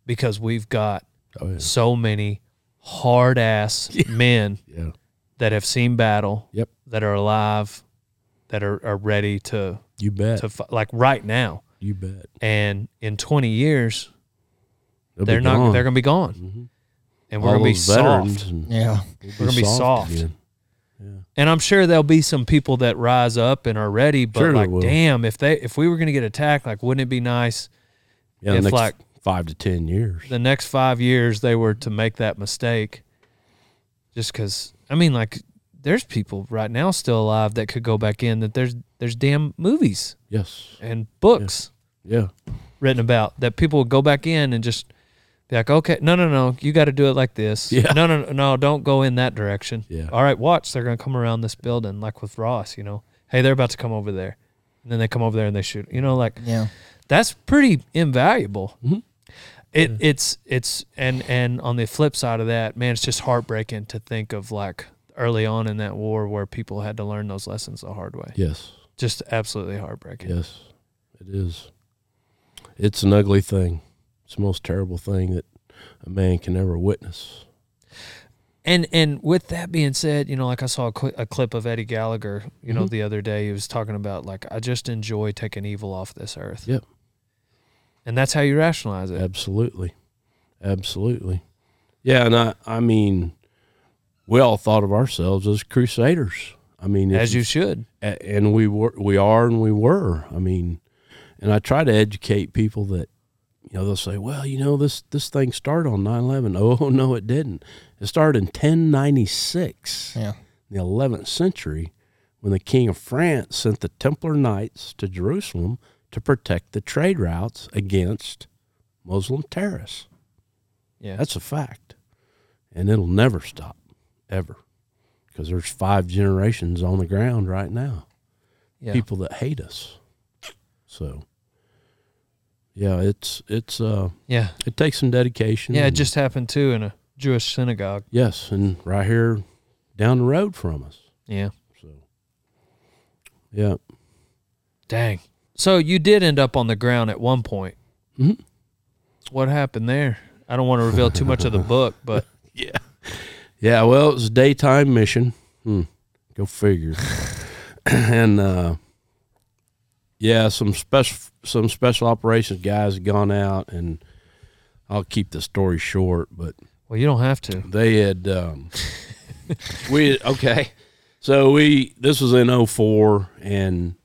Because we've got Oh, yeah. so many hard ass (laughs) men Yeah. that have seen battle, Yep. that are alive, that are, are ready to You bet. to like right now. you bet. And in 20 years, They'll they're not gone. they're going to be gone. Mhm. And we're All going to be soft. and Yeah. we'll We're gonna be soft. again. And I'm sure there'll be some people that rise up and are ready, but Sure like damn, if they if we were going to get attacked, like wouldn't it be nice Yeah, the If, next like, five to ten years. the next 5 years they were to make that mistake just cuz I mean like there's people right now still alive that could go back in that there's there's damn movies yes. and books Yeah. written about that people would go back in and just be like, okay, no, no, no, you got to do it like this. Yeah. No, no, no, no, don't go in that direction. Yeah. All right, watch. They're going to come around this building, like with Ross, you know. Hey, they're about to come over there. And then they come over there and they shoot. You know, like Yeah. that's pretty invaluable. Mhm. It it's it's and and on the flip side of that, man, it's just heartbreaking to think of like early on in that war where people had to learn those lessons the hard way. Yes. Just absolutely heartbreaking. Yes. It is. It's an ugly thing. It's the most terrible thing that a man can ever witness. And and with that being said, you know, like I saw a, cli a clip of Eddie Gallagher, you know, Mhm. the other day. He was talking about like I just enjoy taking evil off this earth. Yep. And that's how you rationalize it. Absolutely. Absolutely. Yeah, and I I mean we all thought of ourselves as crusaders. I mean, As you should. and we were we are and we were i mean and i try to educate people that you know they'll say well you know this this thing started on 9-11 (laughs) oh no it didn't it started in 1096 Yeah. the 11th century when the king of france sent the templar knights to jerusalem to protect the trade routes against muslim terrorists Yeah. that's a fact and it'll never stop ever because there's five generations on the ground right now yeah. people that hate us. So yeah, it's it's uh yeah. it takes some dedication. Yeah. It and- just happened too in a Jewish synagogue. yes, and right here down the road from us. Yeah. So yeah, Dang. So you did end up on the ground at one point. Mhm. What happened there? I don't want to reveal too much of the book, but (laughs) yeah, yeah. Well, it was a daytime mission. Hmm. Go figure. (laughs) and uh, yeah, some special some special operations guys had gone out, and I'll keep the story short, but well, you don't have to. they had um (laughs) we okay so we this was in 04 and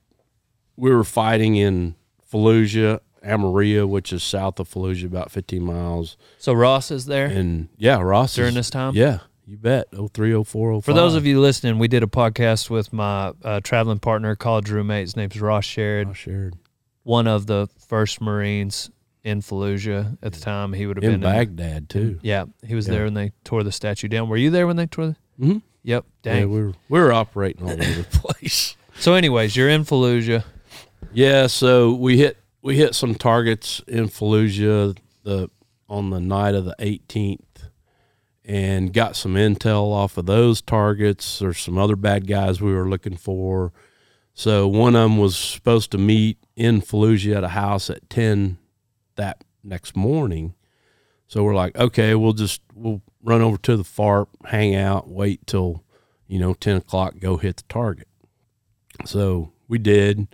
we were fighting in fallujah amaria which is south of fallujah about 15 miles So Ross is there and yeah ross during is- this time. yeah you bet 03 04 For those of you listening, we did a podcast with my uh, traveling partner, college roommate. His name's Ross Sherrod, I shared one of the first Marines in Fallujah at the time. He would have been in been baghdad too yeah, he was Yeah. there when they tore the statue down. Were you there when they tore? The, Mhm. Yep. yeah Dang. we were we were operating all over the place so, anyways, you're in Fallujah. Yeah, so we hit we hit some targets in Fallujah the on the night of the 18th and got some intel off of those targets. There's some other bad guys we were looking for. So one of them was supposed to meet in Fallujah at a house at 10 that next morning. So we're like, okay, we'll just we'll run over to the FARP, hang out, wait till you know 10 o'clock, go hit the target. So we did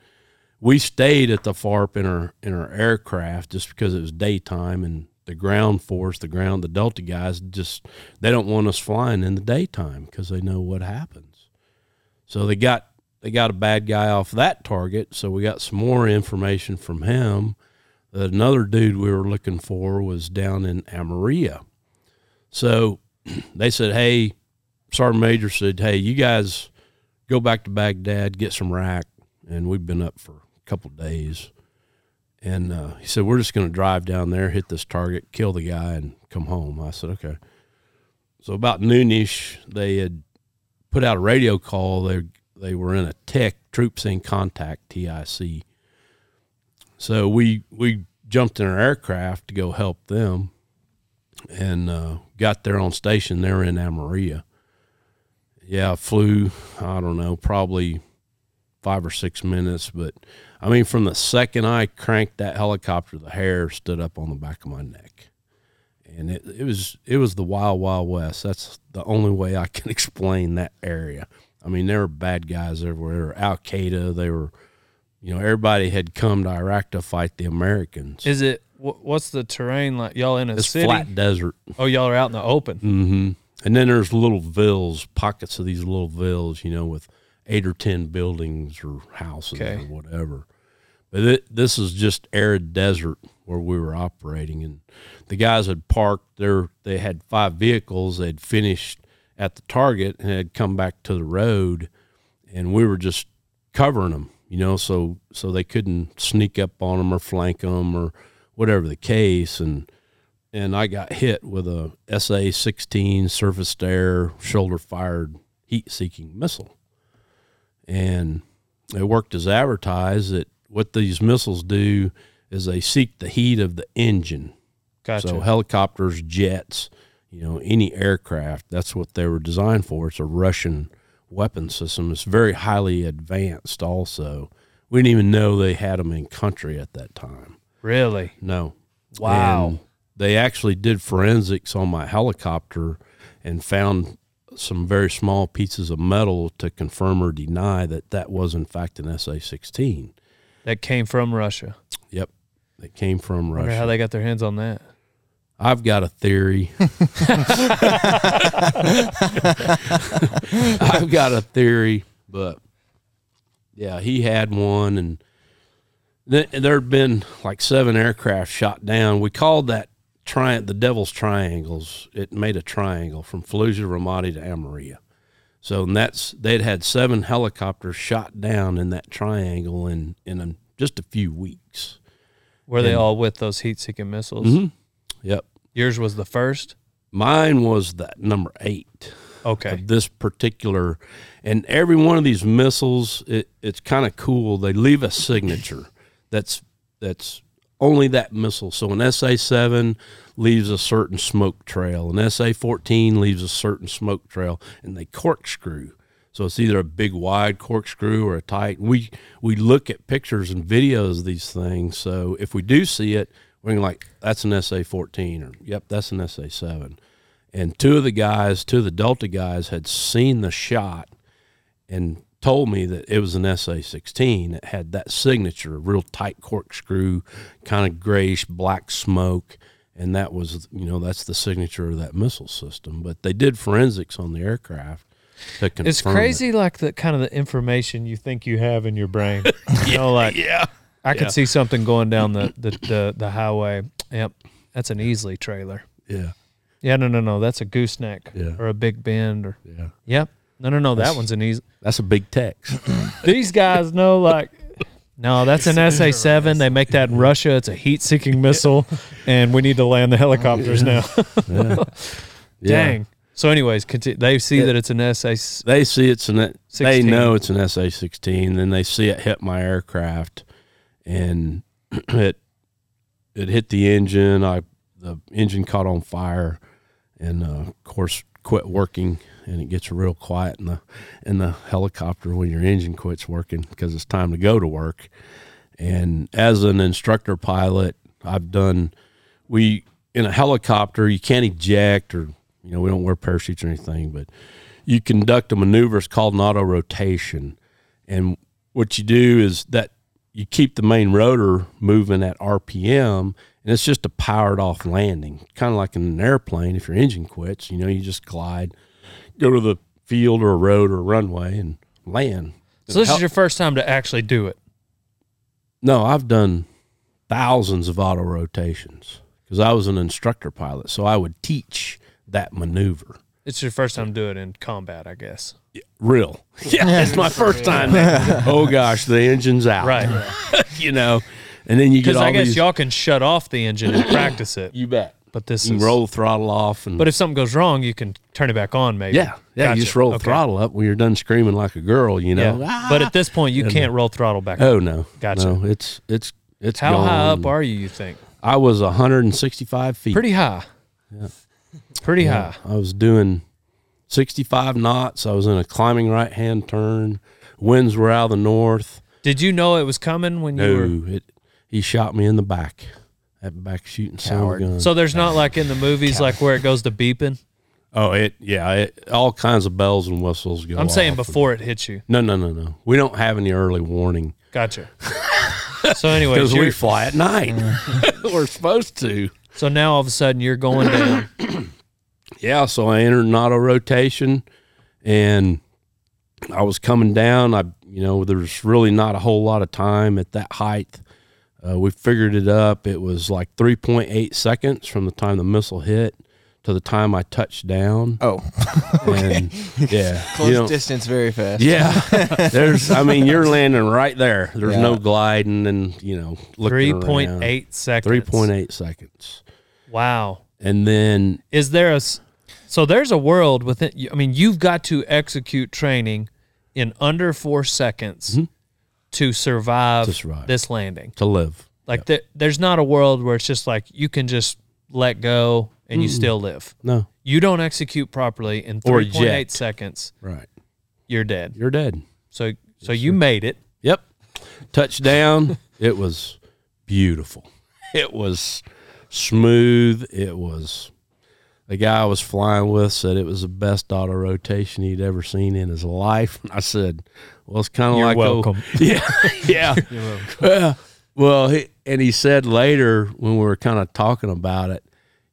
we stayed at the FARP in our in our aircraft just because it was daytime and the ground force, the ground, the Delta guys just they don't want us flying in the daytime because they know what happens. So they got they got a bad guy off that target. So we got some more information from him. Another dude we were looking for was down in Amaria. So (clears throat) they said, "Hey, Sergeant Major said, hey, you guys go back to Baghdad, get some rack." And we've been up for a couple days. And uh, he said, We're just going to drive down there, hit this target, kill the guy, and come home. I said, Okay. So about noonish, they had put out a radio call. They, they were in a tech, troops in contact, TIC. So we, we jumped in our aircraft to go help them and uh, got there on station. They're in Amaria. Yeah, flew, I don't know, probably five or six minutes, but I mean, from the second I cranked that helicopter, the hair stood up on the back of my neck, and it, it was it was the wild wild west. That's the only way I can (laughs) explain that area. I mean, there were bad guys everywhere. Al Qaeda. They were, you know, everybody had come to Iraq to fight the Americans. Is it what's the terrain like? Y'all in a it's city? flat desert. Oh, y'all are out in the open. hmm And then there's little villas, pockets of these little villas, you know, with eight or ten buildings or houses Okay. or whatever. But it, this is just arid desert where we were operating, and the guys had parked there. They had five vehicles. They'd finished at the target and had come back to the road, and we were just covering them, you know, so so they couldn't sneak up on them or flank them or whatever the case, and and I got hit with a SA 16 surface air shoulder fired heat seeking missile. And it worked as advertised that what these missiles do is they seek the heat of the engine. Gotcha. So helicopters, jets, you know, any aircraft, that's what they were designed for. It's a Russian weapon system. It's very highly advanced also. We didn't even know they had them in country at that time. really? No. Wow. And they actually did forensics on my helicopter and found some very small pieces of metal to confirm or deny that that was in fact an SA-16. That came from Russia. Yep, that came from Russia. how they got their hands on that. I've got a theory. (laughs) (laughs) I've got a theory, but yeah, he had one, and th- there had been like seven aircraft shot down. We called that tri- the Devil's Triangles. It made a triangle from Fallujah, Ramadi to Amaria. So and that's they'd had seven helicopters shot down in that triangle in in a, just a few weeks. Were they all with those heat-seeking missiles? Mhm. Yep, Yours was the first. mine was that number eight. Okay. of this particular and every one of these missiles it, it's kind of cool they leave a signature that's that's only that missile so an sa7 leaves a certain smoke trail. An sa14 leaves a certain smoke trail and they corkscrew. So it's either a big wide corkscrew or a tight we we look at pictures and videos of these things. So if we do see it we're like that's an sa14 or yep that's an sa7 and two of the guys, two of the Delta guys, had seen the shot and told me that it was an SA-16 that had that signature, real tight corkscrew, kind of grayish black smoke, and that was, you know, that's the signature of that missile system. But they did forensics on the aircraft to confirm. It's it. crazy, like the kind of the information you think you have in your brain. (laughs) You know, like Yeah. I could Yeah. see something going down the, the, the, the highway. Yep, that's an Easley trailer. Yeah. Yeah, no, no, no, that's a gooseneck Yeah. or a big bend or Yeah. yep. No, no, no, that one's an Easley. That's a Big Tex. (laughs) These guys know like. No, that's an SA seven. They make that in Russia. It's a heat seeking missile, and we need to land the (laughs) helicopters now. Yeah. (laughs) Yeah. Dang. So, anyways, conti- they see Yeah. that it's an SA. s- They see it's an they 16. know it's an SA sixteen. Then they see it hit my aircraft, and (clears throat) it it hit the engine. I the engine caught on fire, and uh, of course quit working. And it gets real quiet in the in the helicopter when your engine quits working because it's time to go to work. And as an instructor pilot, I've done we in a helicopter you can't eject or you know we don't wear parachutes or anything, but you conduct a maneuver. It's called an auto rotation, and what you do is that you keep the main rotor moving at RPM, and it's just a powered off landing, kind of like in an airplane. If your engine quits, you know, you just glide, go to the field or a road or a runway and land. So this is your first time to actually do it. No, I've done thousands of auto rotations because I was an instructor pilot, so I would teach that maneuver. It's your first time doing it in combat, I guess. Real, (laughs) yeah, it's my first time. (laughs) oh gosh, the engine's out, Right. (laughs) you know, and then you get Because I guess these. y'all can shut off the engine and practice it. you bet. But this You is roll the throttle off, and But if something goes wrong, you can turn it back on. Maybe. yeah, yeah, Gotcha. you just roll the Okay. throttle up when you're done screaming like a girl, you know. Yeah. Ah! But at this point, you can't roll throttle back. oh no, Gotcha. No, it's it's it's How high up are you? You think? I was 165 feet. Pretty high. Yeah. Pretty Yeah, high. I was doing 65 knots. I was in a climbing right hand turn. Winds were out of the north. Did you know it was coming when you were? No, it, he shot me in the back. That back shooting son of a Coward. gun. So there's not like in the movies, like where it goes to beeping. Oh, it yeah, it, all kinds of bells and whistles go. I'm saying off. before it hits you. No, no, no, no. We don't have any early warning Gotcha. (laughs) so anyway, because we fly at night. (laughs) We're supposed to. so now all of a sudden you're going down. (clears throat) yeah, so I entered an auto rotation and I was coming down. I, you know, there's really not a whole lot of time at that height. Uh, we figured it up. It was like 3.8 seconds from the time the missile hit to the time I touched down. Oh, (laughs) And (laughs) yeah, close you know, distance, very fast. yeah. (laughs) There's, I mean, you're landing right there. There's Yeah. no gliding and you know, Three looking point seconds. Three point eight seconds, Wow. and then Is there a So there's a world within. I mean, you've got to execute training in under four seconds to survive, Mm-hmm. To survive. this landing. to live. Like there, there's not a world where it's just like you can just let go and you hmm. still live. No, You don't execute properly in Or 3.8 eject. seconds, right. you're dead. You're dead. So so you made it. Yep. Touchdown. (laughs) it was beautiful. It was smooth. It was the guy I was flying with said it was the best auto rotation he'd ever seen in his life. I said, Well, it's kind of You're like welcome. (laughs) yeah, yeah. Well, well, he, and he said later when we were kind of talking about it,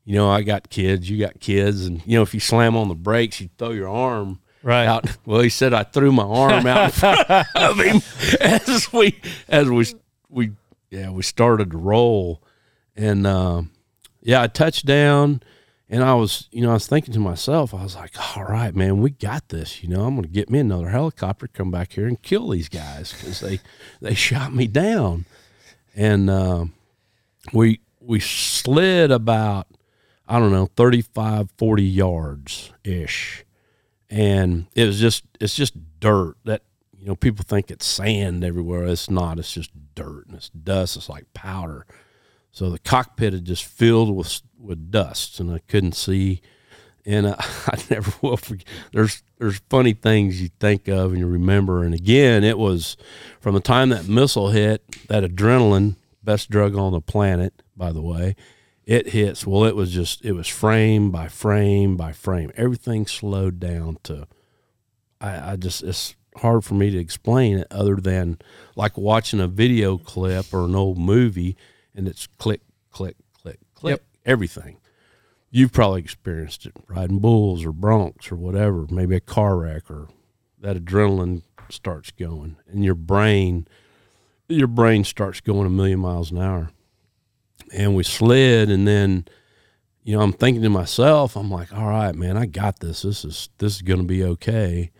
you know, I got kids, you got kids, and you know, if you slam on the brakes, you throw your arm Right. out. (laughs) Well, he said I threw my arm out in front (laughs) of him (laughs) as we as we we yeah we started to roll, and um, yeah, I touched down, and I was you know I was thinking to myself, I was like, all right, man, we got this. You know, I'm gonna get me another helicopter, come back here and kill these guys because they they shot me down, and um, we we slid about I don't know 35 40 yards ish. And it was just it's just dirt that you know people think it's sand everywhere. It's not it's just dirt and it's dust. It's like powder. So the cockpit had just filled with with dust and I couldn't see. And uh, (laughs) I never will forget there's there's funny things you think of and you remember. And again it was from the time that missile hit that adrenaline best drug on the planet by the way it hits well it was just it was frame by frame by frame. Everything slowed down to i, I just it's hard for me to explain it other than like watching a video clip or an old movie and it's click click click click Yep. everything. You've probably experienced it riding bulls or broncs or whatever maybe a car wreck or that adrenaline starts going and your brain your brain starts going a million miles an hour and we slid and then you know i'm thinking to myself i'm like all right man i got this. This is this is going to be okay.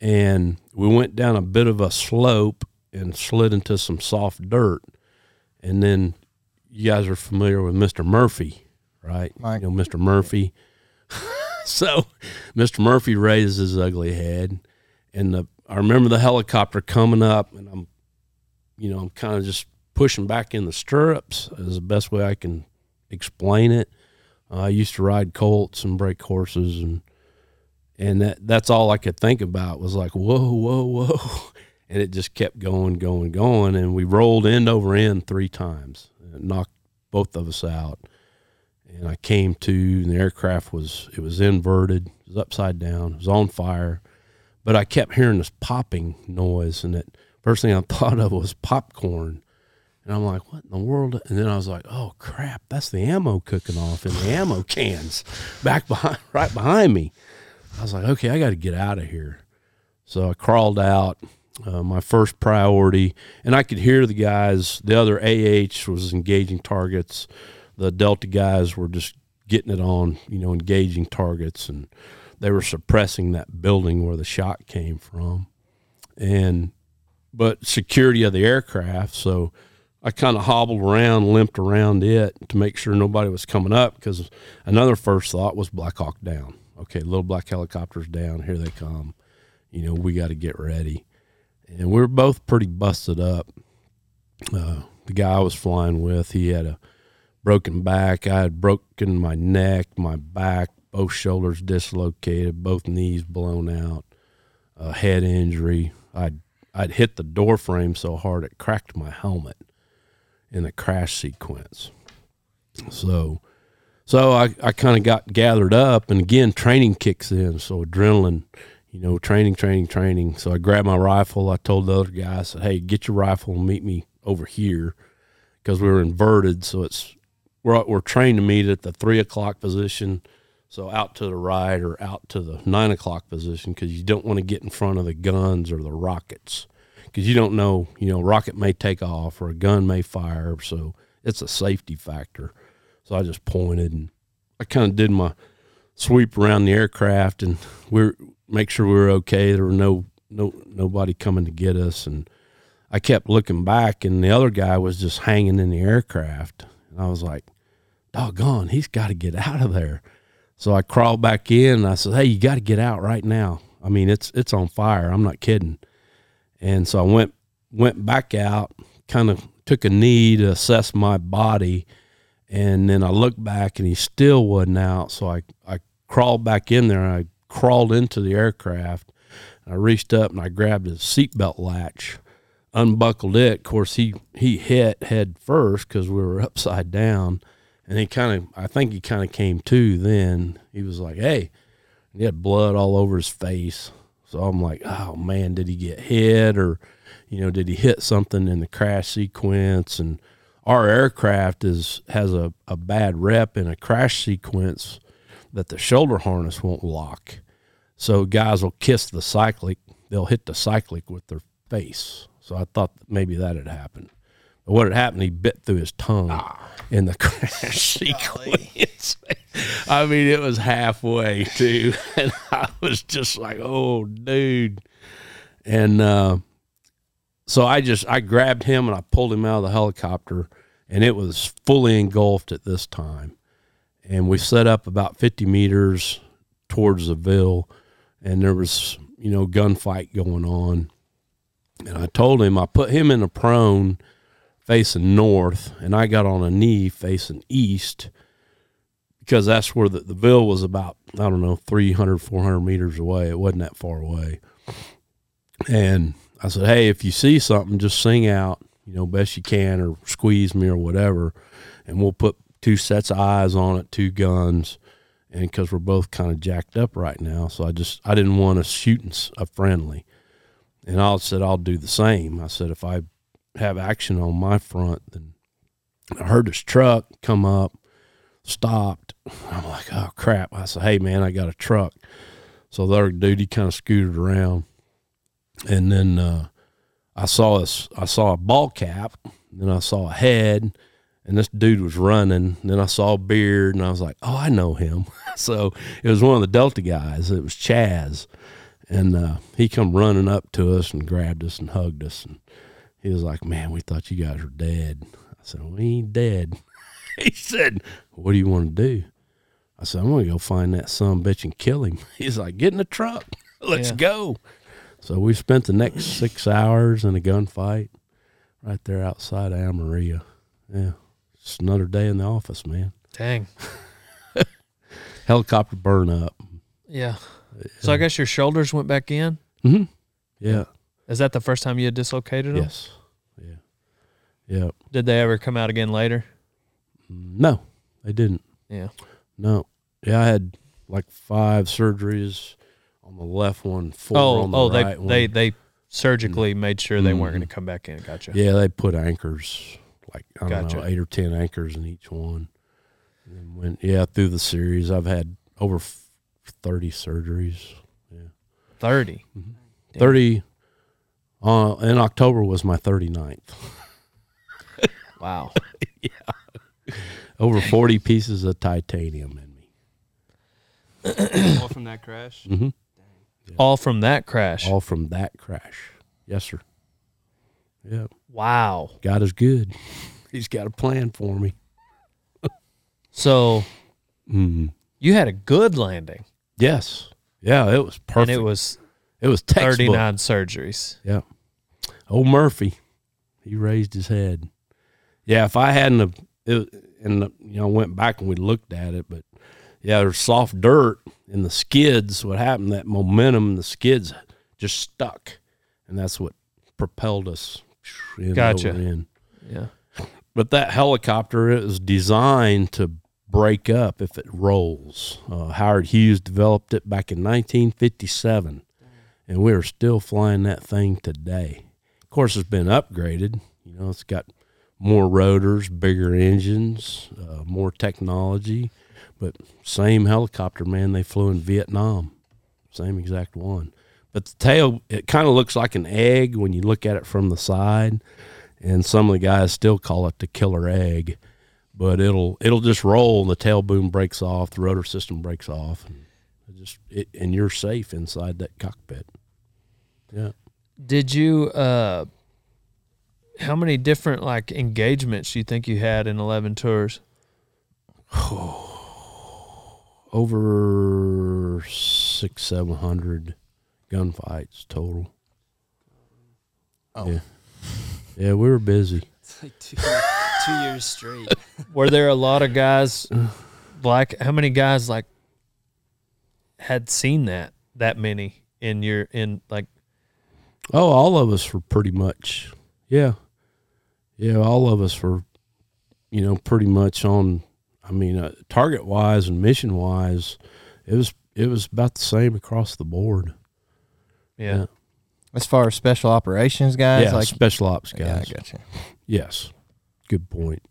And we went down a bit of a slope and slid into some soft dirt. And then you guys are familiar with mr murphy right? Mike. you know mr murphy? (laughs) So mr murphy raises his ugly head and the i remember the helicopter coming up and i'm you know i'm kind of just pushing back in the stirrups is the best way I can explain it. Uh, I used to ride colts and break horses, and and that that's all I could think about was like whoa, whoa, whoa, (laughs) and it just kept going, going, going, and we rolled end over end three times, and knocked both of us out. And I came to, and the aircraft was it was inverted, it was upside down, it was on fire, but I kept hearing this popping noise, and it first thing I (laughs) thought of was popcorn And I'm like, what in the world? And then I was like, oh crap, that's the ammo cooking off in the ammo cans back behind, (laughs) right behind me. I was like, okay, I got to get out of here. So I crawled out. Uh, my first priority, and I could hear the guys. The other AH was engaging targets. The Delta guys were just getting it on, you know, engaging targets, and they were suppressing that building where the shot came from. And but security of the aircraft, so I kind of hobbled around, limped around it to make sure nobody was coming up because another first thought was Black Hawk down. Okay, little black helicopters down. Here they come. You know, we got to get ready. And we were both pretty busted up. Uh, the guy I was flying with, he had a broken back. I had broken my neck, my back, both shoulders dislocated, both knees blown out, a head injury. I'd I'd hit the door frame so hard it cracked my helmet in the crash sequence. So, so I, I kind of got gathered up, and again, training kicks in. So adrenaline, you know, training, training, training. So I grabbed my rifle. I told the other guy, I said, "Hey, get your rifle and meet me over here," because we were inverted. So it's we're we're trained to meet at the three o'clock position. So out to the right or out to the nine o'clock position because you don't want to get in front of the guns or the rockets because you don't know, you know, rocket may take off or a gun may fire. So it's a safety factor. So I just pointed and I kind of did my sweep around the aircraft and we're make sure we were okay. There were no no nobody coming to get us and I kept looking back and the other guy was just hanging in the aircraft. And I was like, doggone, he's got to get out of there. So I crawled back in and I said, Hey, you got to get out right now. I mean, it's it's on fire. I'm not kidding. And so I went went back out, kind of took a knee to assess my body, and then I looked back and he still wasn't out. So I I crawled back in there. I crawled into the aircraft. I reached up and I grabbed his seatbelt latch, unbuckled it. Of course, he he hit head first because we were (laughs) upside down, and he kind of I think he kind of came to. Then he was like, "Hey," he had blood all over his face. So I'm like, oh man, did he get hit or, you know, did he hit something in the crash sequence? And our aircraft is has a, a bad rep in a crash sequence that the shoulder harness won't lock. So guys will kiss the cyclic, they'll hit the cyclic with their face. So I thought maybe that had happened. What had happened, he bit through his tongue in the crash (laughs) sequence. I mean, it was halfway too, (laughs) and I was just like, "Oh, dude!" And uh, so I just I grabbed him and I pulled him out of the helicopter, and it was fully engulfed at this time. And we set up about fifty meters towards the Ville, and there was you know gunfight going on. And I told him I put him in a prone facing north, and I got on a knee facing east because that's where the, the Ville was about, I don't know, 300, 400 meters away. It wasn't that far away. And I said, hey, if you see something, just sing out, you know, best you can, or squeeze me or whatever. And we'll put two sets of eyes on it, two guns. And because we're both kind of jacked up right now. So I just, I didn't want to shoot a friendly. And I said, I'll do the same. I said, if I have action on my front, then I heard this truck come up, stopped. I'm like, oh crap. I said, hey man, I got a truck. So the other dude, he kind of scooted around. And then uh, I saw this, I saw a ball cap, then I saw a head, and this dude was running. Then I saw a beard, and I was like, oh, I know him. (laughs) so it was one of the Delta guys. It was Chaz. And uh, he come running up to us and grabbed us and hugged us. And he was like, man, we thought you guys were dead. I said, we ain't dead. (laughs) he said, what do you want to do? I said, I'm going to go find that son bitch and kill him. (laughs) He's like, get in the truck. (laughs) Let's Yeah. go. So we spent the next six hours in a gunfight right there outside of Amaria. Yeah. It's another day in the office, man. Dang. Helicopter burn up. Yeah. So I guess your shoulders went back in. Mm-hmm. Yeah. Is that the first time you had dislocated them? Yes. Yeah. Yeah. Did they ever come out again later? No, they didn't. Yeah. No. Yeah, I had like five surgeries on the left one, four Oh, on the oh, right they one. they they surgically made sure they weren't Mhm. going to come back in. Gotcha. yeah, they put anchors like I don't know eight or ten anchors in each one. And yeah through the series. I've had over thirty surgeries. Yeah. Thirty. Damn. Thirty. Uh, in October was my 39th. (laughs) Wow. (laughs) Yeah. Over forty pieces of titanium in me. All from that crash. (clears throat) hmm All from that crash. All from that crash. Yes, sir. Yeah, Wow. God is good. (laughs) He's got a plan for me. So Mm. you had a good landing, Yes. Yeah, it was perfect. and it was it was textbook. thirty nine surgeries. Yeah. Old Murphy, he raised his head. Yeah, if I hadn't have, it, and you know, went back and we looked at it, but yeah, there's soft dirt in the skids. What happened? That momentum, the skids just stuck, and that's what propelled us. In Gotcha. over in. Yeah. But that helicopter it was designed to break up if it rolls. Uh, Howard Hughes developed it back in 1957, and we are still flying that thing today. Of course, it's been upgraded. You know, it's got more rotors, bigger engines, uh, more technology, but same helicopter, man. They flew in Vietnam, same exact one. But the tail, it kind of looks like an egg when you look at it from the side and some of the guys still call it the killer egg. But it'll it'll just roll, and the tail boom breaks off, the rotor system breaks off, and just it, and you're safe inside that cockpit. Yeah, Did you? uh How many different like engagements do you think you had in eleven tours? (sighs) over six seven hundred gunfights total. Oh. Yeah, yeah, we were busy. (laughs) It's like two, two years straight. (laughs) Were there a lot of guys? (sighs) Like, how many guys like had seen that that many in your in like? Oh, all of us were pretty much, yeah, yeah. All of us were, you know, pretty much on. I mean, uh, target wise and mission wise, it was it was about the same across the board. Yeah. Yeah. As far as special operations guys, yeah, like special ops yeah, guys. I got you. Yes, good point.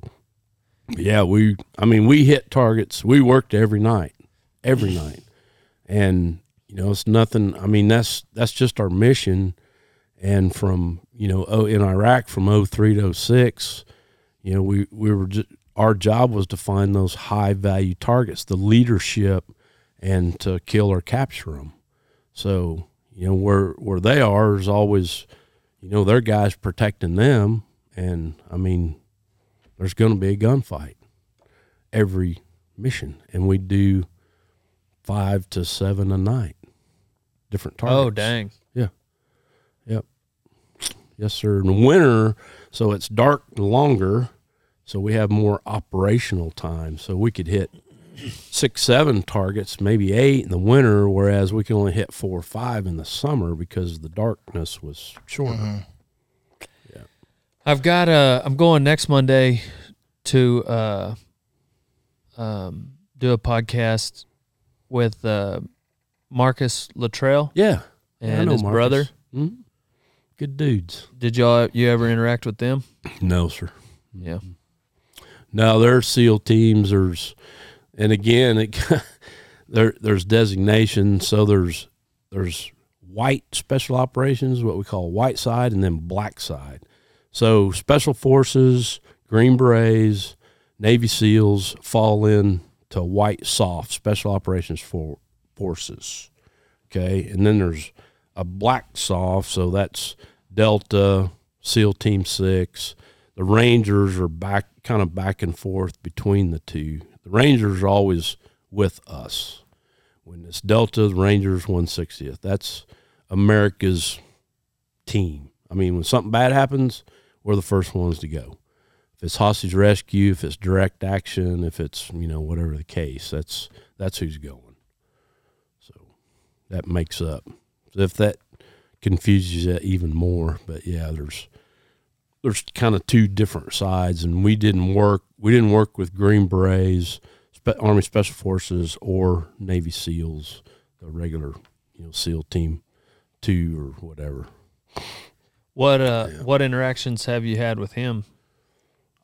Yeah, we. I mean, we hit targets. We worked every night, every night, and you know, it's nothing. I mean, that's that's just our mission. And from you know, oh, in Iraq from 03 to 06, you know, we we were just our job was to find those high value targets, the leadership, and to kill or capture them. So you know, where where they are is always, you know, their guys protecting them, and I mean, there's going to be a gunfight every mission, and we do five to seven a night, different oh, targets. Oh dang! Yes, sir. In the winter, so it's dark longer, so we have more operational time. So we could hit six, seven targets, maybe eight in the winter, whereas we can only hit four or five in the summer because the darkness was shorter. Yeah, I've got uh I'm going next Monday to uh um do a podcast with uh Marcus Luttrell Yeah, I and know his Marcus. brother. Mhm. Good dudes. Did y'all you ever interact with them? No, sir. Yeah. No, there's SEAL teams. There's, and again, it, (laughs) there there's designation. So there's there's white special operations, what we call white side, and then black side. So special forces, Green Berets, Navy SEALs fall in to white SOF special operations for forces. Okay, and then there's a black SOF, so that's Delta, SEAL Team Six. The Rangers are back, kind of back and forth between the two. The Rangers are always with us. When it's Delta, the Rangers 160th. That's America's team. I mean, when something bad happens, we're the first ones to go. If it's hostage rescue, if it's direct action, if it's you know whatever the case, that's that's who's going. So that makes up. If that confuses you even more, but yeah, there's there's kind of two different sides, and we didn't work. We didn't work with Green Berets, Spe- Army Special Forces, or Navy SEALs, the regular you know SEAL Team Two or whatever. What uh what interactions have you had with him?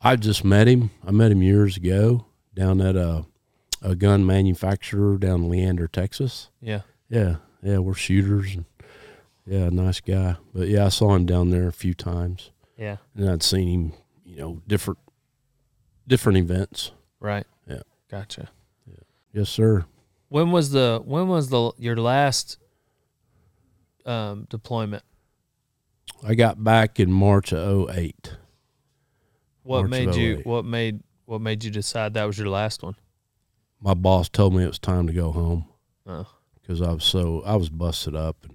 I just met him. I met him years ago down at a, a gun manufacturer down in Leander, Texas. Yeah. Yeah, yeah, we're shooters. And, yeah, nice guy. But yeah, I saw him down there a few times, Yeah. and I'd seen him, you know, different different events. Right. Yeah. Gotcha. Yeah. Yes, sir. When was the when was the your last um, deployment? I got back in March of 08. What March made you what made what made you decide that was your last one? My boss told me it was time to go home. Oh. Because I was so I was busted up and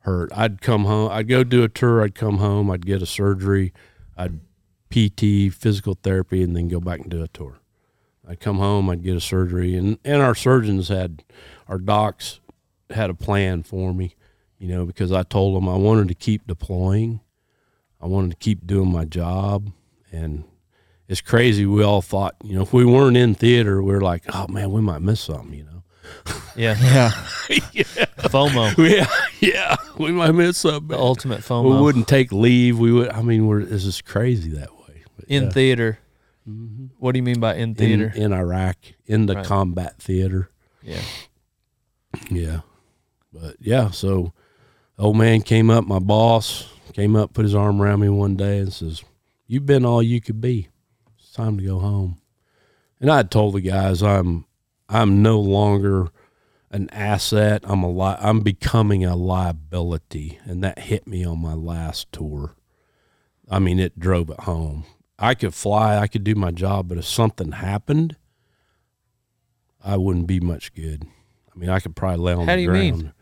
hurt. I'd come home. I'd go do a tour. I'd come home. I'd get a surgery. I'd PT, physical therapy, and then go back and do a tour. I'd come home. I'd get a surgery, and and our surgeons had, our docs had a plan for me, you know, because I told them I wanted to keep deploying. I wanted to keep doing my job, and it's crazy. We all thought, you know, if we weren't in theater, we are like, oh man, we might miss something, you know. Yeah. (laughs) (laughs) Yeah. FOMO. (laughs) yeah, yeah, we might miss something. The ultimate FOMO. we wouldn't take leave. We would. I mean, we're this is crazy that way. But in yeah. theater. Mm-hmm. What do you mean by in in, theater? in Iraq in the Right. combat theater. yeah. Yeah, but yeah. So, old man came up. My boss came up, put his arm around me one day, and says, "You've been all you could be. It's time to go home." And I told the guys, "I'm, I'm no longer." An asset. I'm a li- I'm becoming a liability, and that hit me on my last tour. I mean, it drove it home. I could fly, I could do my job, but if something happened, I wouldn't be much good. I mean, I could probably lay on How the do you ground. mean?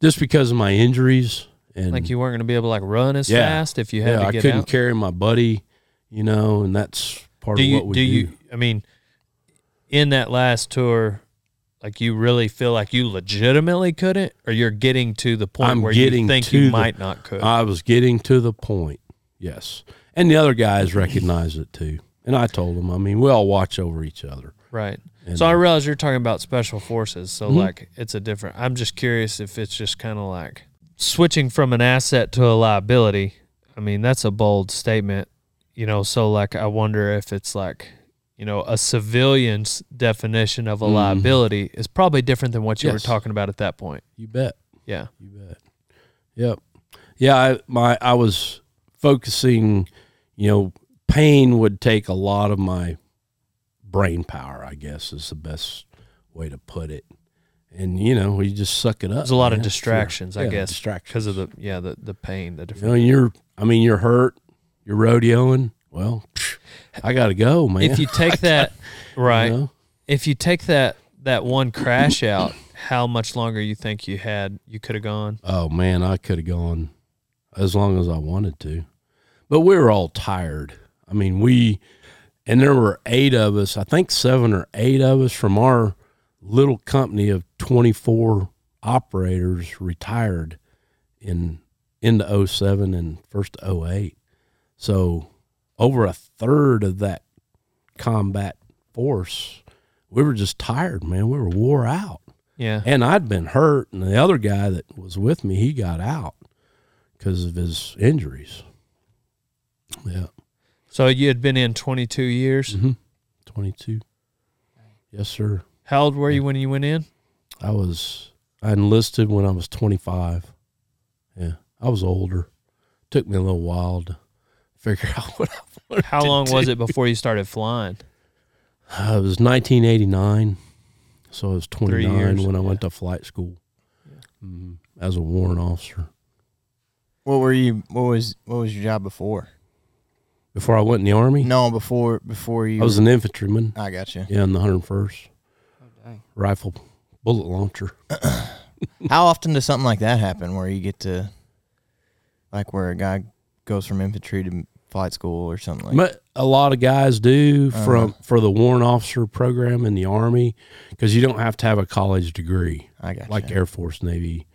Just because of my injuries and Like you weren't going to be able to like run as Yeah. fast if you had yeah, to I couldn't out. carry my buddy, you know, and that's part do of you what we do do. you I mean in that last tour like you really feel like you legitimately couldn't or you're getting to the point I'm where you think you the- might not could. I was getting to the point, yes, and the other guys recognize it too. And I told them, I mean, we all watch over each other. right. And, So I uh, realize you're talking about special forces, so Mhm. like it's a different. I'm just curious if it's just kind of like switching from an asset to a liability. I mean, that's a bold statement, you know. So like, I wonder if it's like, you know, a civilian's definition of a Mhm. liability is probably different than what you Yes. were talking about at that point. you bet. Yeah. You bet. Yep. Yeah, I my I was focusing, you know, pain would take a lot of my brain power, I guess is the best way to put it. And you know, you just suck it up. There's a lot of man. Sure. distractions, I Yeah, guess, distractions. because of the yeah the the pain, the you know, you're I mean, you're hurt, you're rodeoing. Well, I got to go, man. If you (laughs) take that right, You know? if you take that that one crash out, how much longer you think you had you could have gone? Oh man, I could have gone as long as I wanted to. But we were all tired. I mean, we and there were 8 of us, I think 7 or 8 of us from our little company of 24 operators retired in into 07 and first 08. So over a third of that combat force, we were just tired, man. We were wore out Yeah, and I'd been hurt, and the other guy that was with me, he got out because of his injuries. Yeah, so you had been in 22 years. mm-hmm. twenty-two. Yes, sir. How old were you when you went in? I was I enlisted when I was twenty-five. Yeah, I was older. Took me a little while to figure (laughs) out what I wanted. How to long was do. it before you started flying? Uh, it was nineteen eighty-nine, so I was twenty-nine years, when I yeah. went to flight school Mhm. as a warrant officer. What were you? What was what was your job before? Before I went in the army, No, before before you. I was an infantryman. I got you. Yeah, in the 101st Oh, dang. rifle bullet launcher. (coughs) How often does something like that happen, where you get to, like, where a guy goes from infantry to flight school or something like? But a lot of guys do Uh-huh. from for the warrant officer program in the army because you don't have to have a college degree I got like you. Air Force, Navy.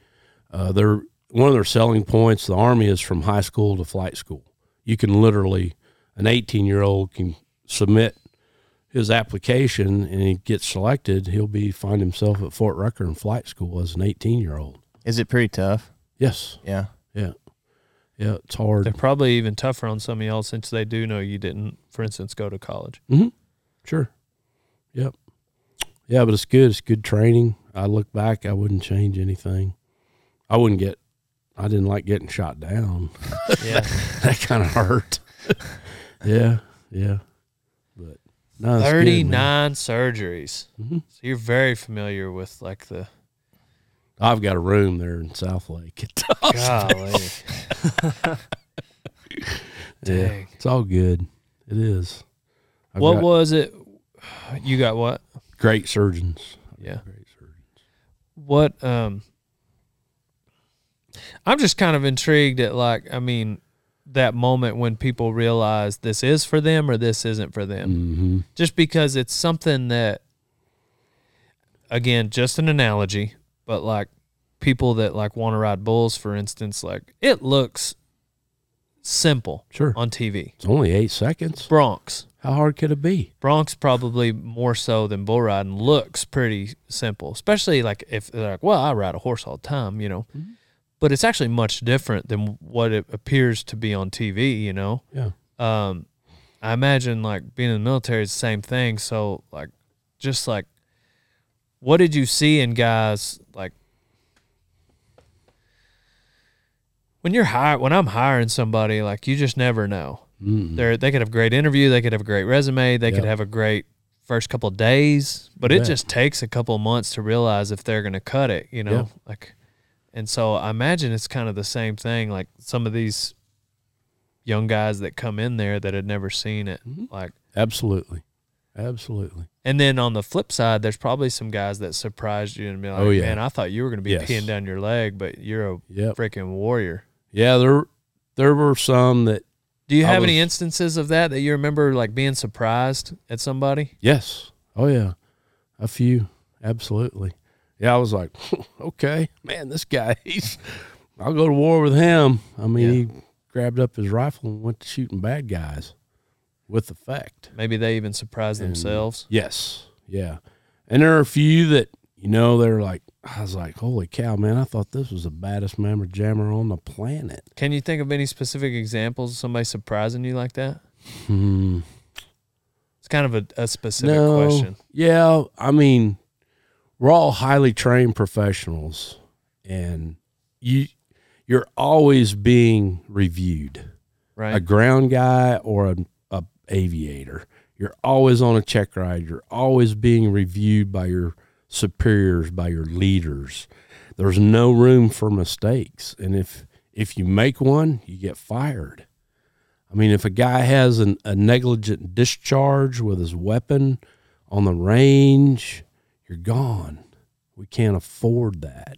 Uh, they're one of their selling points. The army is from high school to flight school. You can literally an 18 year old can submit his application and he gets selected. He'll be find himself at Fort Rucker in flight school as an 18 year old. Is it pretty tough? Yes. Yeah. Yeah. Yeah, it's hard. They're probably even tougher on some of y'all since they do know you didn't, for instance, go to college. Mm-hmm. Sure. Yep. Yeah, but it's good. It's good training. I look back, I wouldn't change anything. I wouldn't get. I didn't like getting shot down. (laughs) Yeah. (laughs) that kind of hurt. (laughs) yeah, yeah. But no, man. 39 surgeries. Mhm. So you're very familiar with like the I've got a room there in South Lake. (laughs) golly. (laughs) Yeah, it's all good. It is. I've What got was it? You got what? great surgeons. Yeah. Great surgeons. What um I'm just kind of intrigued at like I mean that moment when people realize this is for them or this isn't for them. Mm-hmm. Just because it's something that again, just an analogy, but like people that like want to ride bulls for instance, like it looks simple Sure. on TV. It's only eight seconds. Broncs. How hard could it be? Broncs probably more so than bull riding looks pretty simple, especially like if they're like, well, I ride a horse all the time, you know. Mm-hmm. But it's actually much different than what it appears to be on TV, you know. Yeah. Um, I imagine like being in the military is the same thing. So like, just like, what did you see in guys like when you're hire when I'm hiring somebody? Like, you just never know Mm. they're they could have a great interview, they could have a great resume, they could have a great first couple of days, but You it just takes a couple of months to realize if they're going to cut it, you know? Yeah. Like and so I imagine it's kind of the same thing like some of these young guys that come in there that had never seen it Mhm. like Absolutely. Absolutely. And then on the flip side there's probably some guys that surprised you and be like, Oh, yeah. "Man, I thought you were going to be Yes. peeing down your leg, but you're a Yep. freaking warrior." Yeah, there there were some that Do you I have any instances of that that you remember like being surprised at somebody? yes. Oh yeah. A few. Absolutely. Yeah, I was like, (laughs) okay, man, this guy (laughs) he's I'll go to war with him. I mean, he grabbed up his rifle and went to shooting bad guys with effect. Maybe they even surprise And- themselves. Yes. Yeah. And there are a few that, you know, they're like, I was like, holy cow, man, I thought this was the baddest mammer jammer on the planet. Can you think of any specific examples of somebody surprising you like that? Hmm. It's kind of a, a specific no. question. Yeah. I mean, we're all highly trained professionals and you, you're always being reviewed. Right. a ground guy or a, a aviator. You're always on a check ride. You're always being reviewed by your superiors, by your leaders. There's no room for mistakes, and if if you make one, you get fired. I mean, if a guy has an, a negligent discharge with his weapon on the range, you're gone. We can't afford that.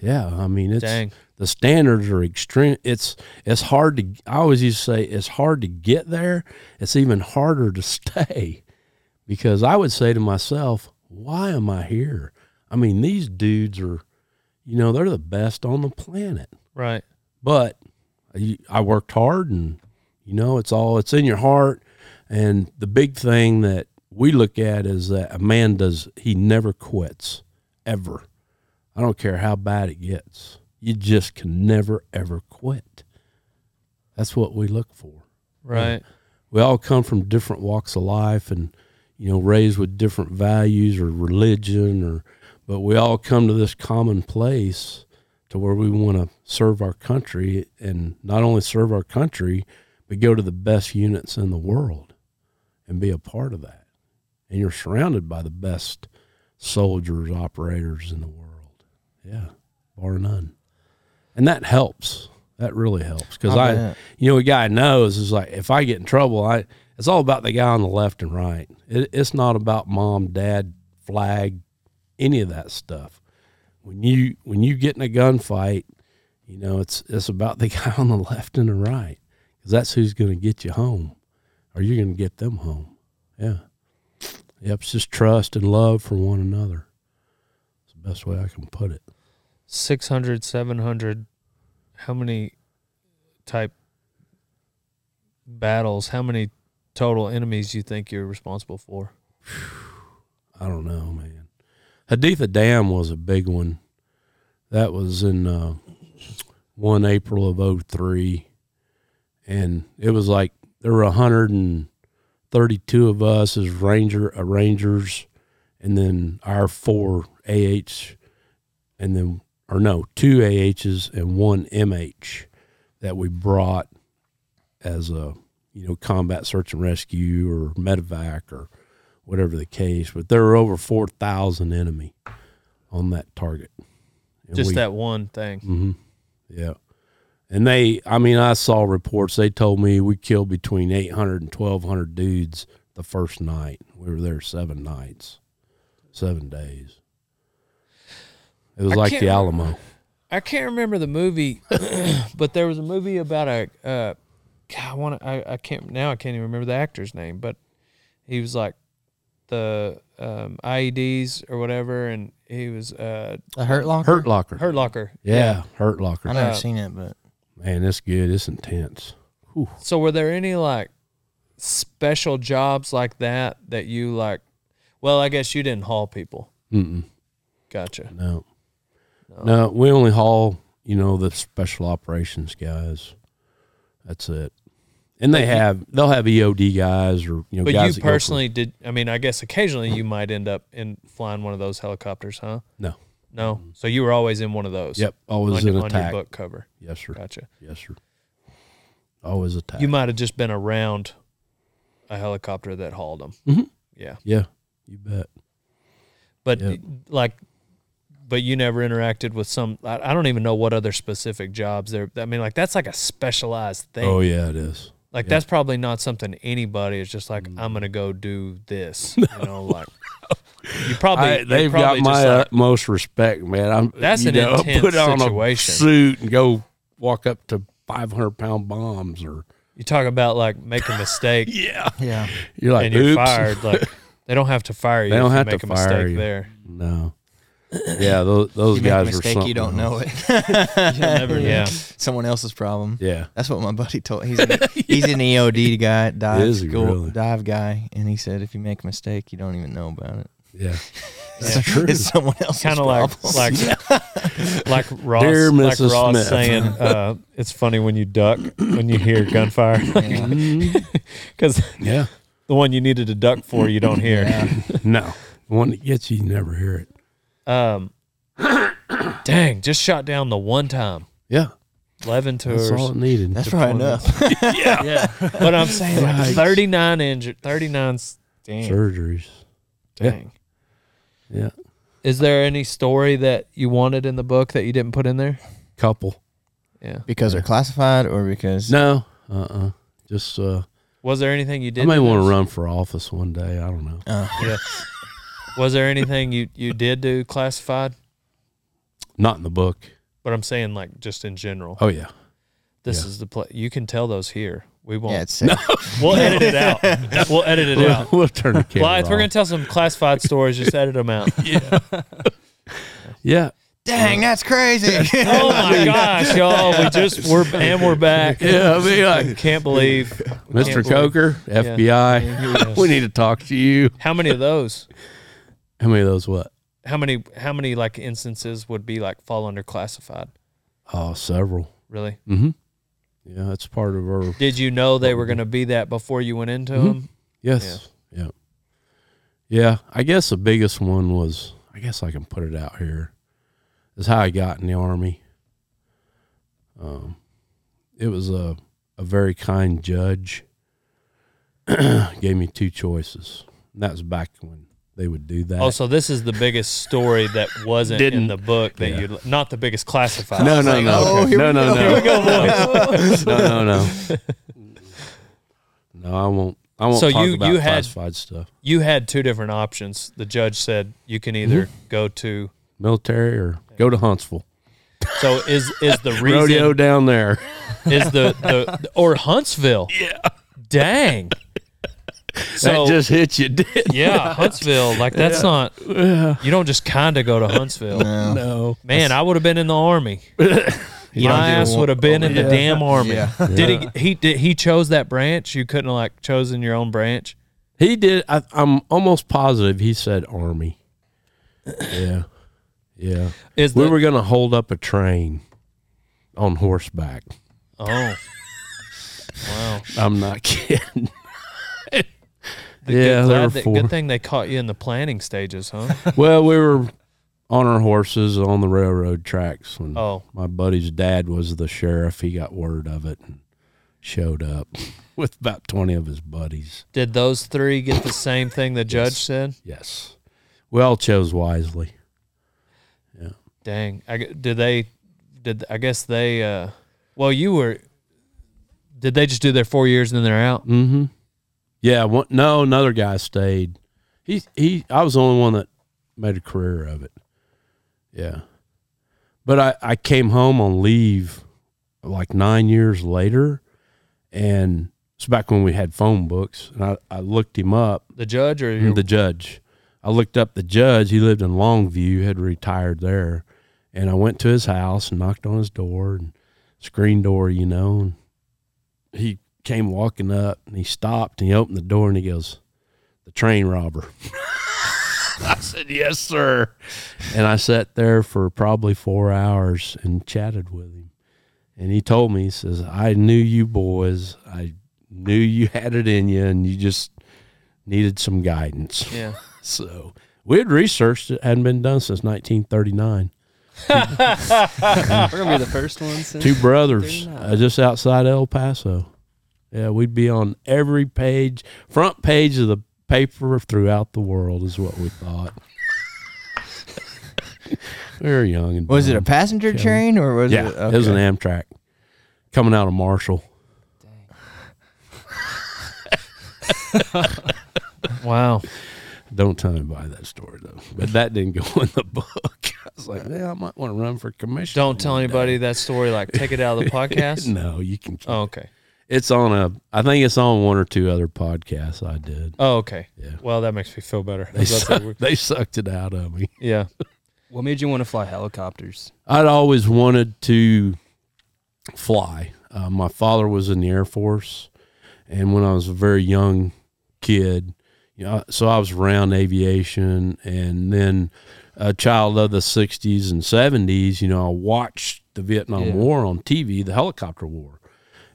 Yeah, I mean it's Dang. The standards are extreme. It's it's hard to. I always used to say it's hard to get there. It's even harder to (laughs) stay, because I would say to myself, "Why am I here?" I mean, these dudes are, you know, they're the best on the planet. Right. But I I worked hard, and you know, it's all it's in your heart. And the big thing that we look at is that a man does he never quits, ever. I don't care how bad it gets. You just can never ever quit. That's what we look for. Right. We all come from different walks of life and you know raised with different values or religion or but we all come to this common place to where we want to serve our country and not only serve our country but go to the best units in the world and be a part of that. And you're surrounded by the best soldiers, operators in the world. Yeah, bar none. And that helps. That really helps because I I, you know, a guy knows is like if I get in trouble, I it's all about the guy on the left and right. It, it's not about mom, dad, flag, any of that stuff. When you when you get in a gunfight, you know it's it's about the (laughs) guy on the left and the right because that's who's going to get you home, or you're going to get them home. Yeah, yep. It's just trust and love for one another. It's the best way I can put it. 600, 700, how many type battles, how many total enemies you think you're responsible for? (sighs) I don't know, man. Haditha Dam was a big one. That was in uh, one April of 03. And it was like there were 132 of us as ranger uh, rangers and then our four AH and then or no, two AHs and one MH that we brought as a you know combat search and rescue or medevac or whatever the case. But there were over 4,000 enemy on that target. And Just we- that one thing. Mm-hmm, Yeah. And they, I mean, I saw reports. They told me we killed between 800 and 1,200 dudes the first night. We were there seven nights, seven days. It was I like the Alamo. I can't remember the movie, (clears throat) but there was a movie about a. Uh, God, I want. I, I can't now. I can't even remember the actor's name, but he was like the um, IEDs or whatever, and he was uh, The Hurt Locker. Hurt Locker. Hurt Locker. Yeah, Hurt Locker. I never Uh, seen it, but Man, it's good. It's intense. So were there any like special jobs like that that you like? Well, I guess you didn't haul people. Mm-mm. Gotcha. No. No, we only haul, you know, the special operations guys. That's it. And they have they'll have EOD guys or you know But guys you that go for- personally did. I mean, I guess occasionally you might end up in flying one of those helicopters, huh? No. No. So you were always in one of those. Yep, always on, in on your attack. book cover. Yes, sir. Gotcha. Yes, sir. Always attack. You might have just been around a helicopter that hauled them. Mhm. Yeah, yeah, you bet. but Yep. like, but you never interacted with some. I, I don't even know what other specific jobs there. I mean, like that's like a specialized thing. Oh yeah, it is. Like yeah. that's probably not something anybody is just like I'm gonna go do this. (laughs) You know, like you probably I, you're they've got my just like, utmost respect, man. I'm That's you an know, (laughs) intense put on situation. a suit and go walk up to 500 pound bombs or you talk about like make a mistake (laughs) yeah. yeah, You're like and you're fired. Like they don't have to fire you. They don't if you have to make a fire mistake you. there. No. (clears throat) Yeah, those, those you make a guys are mistake, something you don't know else. it. (laughs) never- know. yeah. someone else's problem. Yeah. That's what my buddy told. He's an, (laughs) he's an EOD guy, dive school, really? dive guy, and he said if you make a mistake, you don't even know about it. Yeah. (laughs) Yeah. true. It's someone else's kind of like problem. like like Ross, Dear like Ross Smith. saying, uh, "It's funny when you duck when you hear gunfire because Yeah. the one you needed to duck for you don't hear." No. The one that gets you, you never hear it. Um, dang, just shot down the one time. Yeah. Eleven That's tours. all it needed. That's right enough. (laughs) yeah, (laughs) yeah. but I'm saying like Yikes. 39 injured, 39. Damn, Surgeries. Dang. Yeah. Is there any story that you wanted in the book that you didn't put in there? Couple. Yeah. because they're classified or because No. Uh uh Just uh Was there anything you did? I may want to run for office one day. I don't know. uh, Yeah. Was there anything you you did do classified? Not in the book. But I'm saying like just in general. Oh yeah. This yeah. is the play. You can tell those here. We won't. yeah, it's safe. (laughs) (laughs) we'll edit it out. We'll edit it out. We'll, we'll turn the camera Blythe, we're gonna tell some classified stories. Just edit them out. (laughs) Yeah. Dang, that's crazy. Oh my gosh, y'all! We just we're and we're back. Yeah. I mean, I can't believe Mr. can't believe- Coker, FBI. Yes. we need to talk to you. How many of those? How many of those? What? How many? How many like instances would be like fall under classified? Oh, several. Really? Mm-hmm. Yeah, that's part of our. Did you know they were going to be that before you went into Mhm. them? Yes. Yeah. yeah. I guess the biggest one was. I guess I can put it out here. Is how I got in the army. Um, it was a a very kind judge. (clears throat) gave me two choices. And that was back when they would do that. Oh, so this is the biggest story that wasn't in Didn't- the book that yeah. you not the biggest classified. no, no, no, oh, here no, we no, go. no, Here we go, (laughs) no, no, no. (laughs) No, I won't. I won't So talk you- about you had- classified stuff. You had two different options. The judge said you can either mm-hmm. go to. Military or go to Huntsville. So is is the (laughs) reason Rodeo down there. is the, the or Huntsville? Yeah. Dang. So that just hit you, did yeah, Huntsville. Like that's not. You don't just kind of go to Huntsville. No. No. Man, I would have been in the army. (laughs) You My ass would have been in the yeah. damn army. Yeah. Did he? He did. He chose that branch. You couldn't have like chosen your own branch. He did. I, I'm almost positive he said Army. Yeah. Yeah. Is We the, were going to hold up a train on horseback. Oh. (laughs) Wow. I'm not kidding. (laughs) The- Yeah, good, there were that- four. good thing they caught you in the planning stages, huh? (laughs) well, we were on our horses on the railroad tracks when Oh. my buddy's dad was the sheriff. He got word of it and showed up (laughs) with about 20 of his buddies. Did those three get the same thing the judge Yes. said? Yes. We all chose wisely. Yeah. Dang. I, did they? Did I guess they? uh Well, you were. Did they just do their four years and then they're out? Mm-hmm. Yeah. One, no, another guy stayed. He he. I was the only one that made a career of it. Yeah. But I I came home on leave like nine years later, and it's back when we had phone books, and I I looked him up. The judge or your, the judge. I looked up the judge. He lived in Longview, had retired there. And I went to his house and knocked on his door and screen door, you know. And he came walking up and he stopped and he opened the door and he goes, The train robber. (laughs) I said, Yes, sir. And I sat there for probably four hours and chatted with him. And he told me, he says, I knew you boys. I knew you (laughs) had it in you and you just needed some guidance. yeah. (laughs) So we had researched it, hadn't been done since 1939. We're gonna be the first ones. Two brothers uh, just outside El Paso. Yeah, we'd be on every page, front page of the paper throughout the world, is what we thought. (laughs) we were young and Was it a passenger Kelly. train or was yeah, it? it was an. Amtrak coming out of Marshall. (laughs) Wow. Don't tell anybody that story though. But that didn't go in the book. (laughs) I was like, uh, yeah, I might want to run for commission. Don't tell anybody day." that story. Like, take it out of the podcast. no, you can. Keep Oh, okay. It's on a. I think it's on one or two other podcasts I did. Oh, okay. Yeah. Well, that makes me feel better. They, suck, they sucked it out of me. yeah. (laughs) What made you want to fly helicopters? I'd always wanted to fly. Uh, my father was in the Air Force, and when I was a very young kid, you know, so I was around aviation, and then a child of the '60s and '70s. You know, I watched the Vietnam Yeah. War on TV, the helicopter war,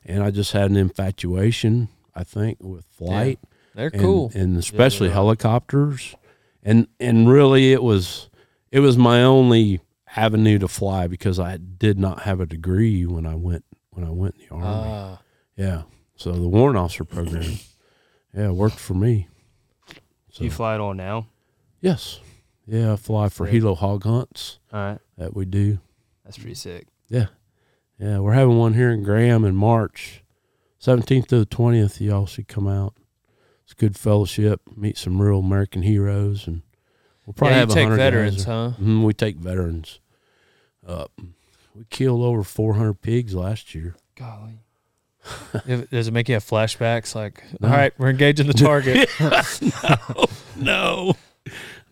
and I just had an infatuation. I think with flight. They're and, cool. and especially they are. helicopters and and really it was it was my only avenue to fly because I did not have a degree when I went when I went in the army. Ah. yeah, so the warrant officer program, yeah, it worked for me. Do you fly it all now? Yes, yeah, I fly for Sick. Helo hog hunts All right, that we do. that's pretty sick. Yeah, yeah, we're having one here in Graham in March, seventeenth to the twentieth. Y'all should come out. It's good fellowship. Meet some real American heroes, and we'll probably yeah, have a take veterans, huh? Mhm, we take veterans up. We killed over 400 pigs last year. Golly. Does it make you have flashbacks? Like, No. all right, we're engaging the (laughs) target. (laughs) No, no,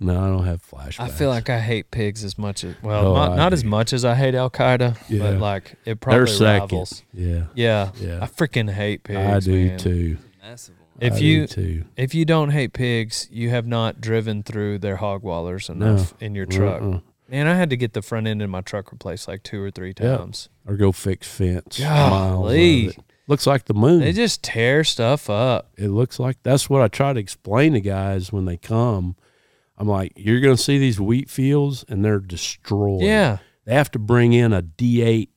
I don't have flashbacks. I feel like I hate pigs as much as well, Oh, not, not as much as I hate Al Qaeda, Yeah. but like it probably they're rivals. Yeah, Yeah, yeah. I freaking hate pigs. I do man. too. Massive. If I you too. if you don't hate pigs, you have not driven through their hog wallers enough in your truck. Uh-uh. Man, I had to get the front end of my truck replaced like two or three times. Or go fix fence. Golly. Looks like the moon. They just tear stuff up. it looks like that's what I try to explain to guys when they come. I'm like, you're going to see these wheat fields and they're destroyed. Yeah, They have to bring in a D8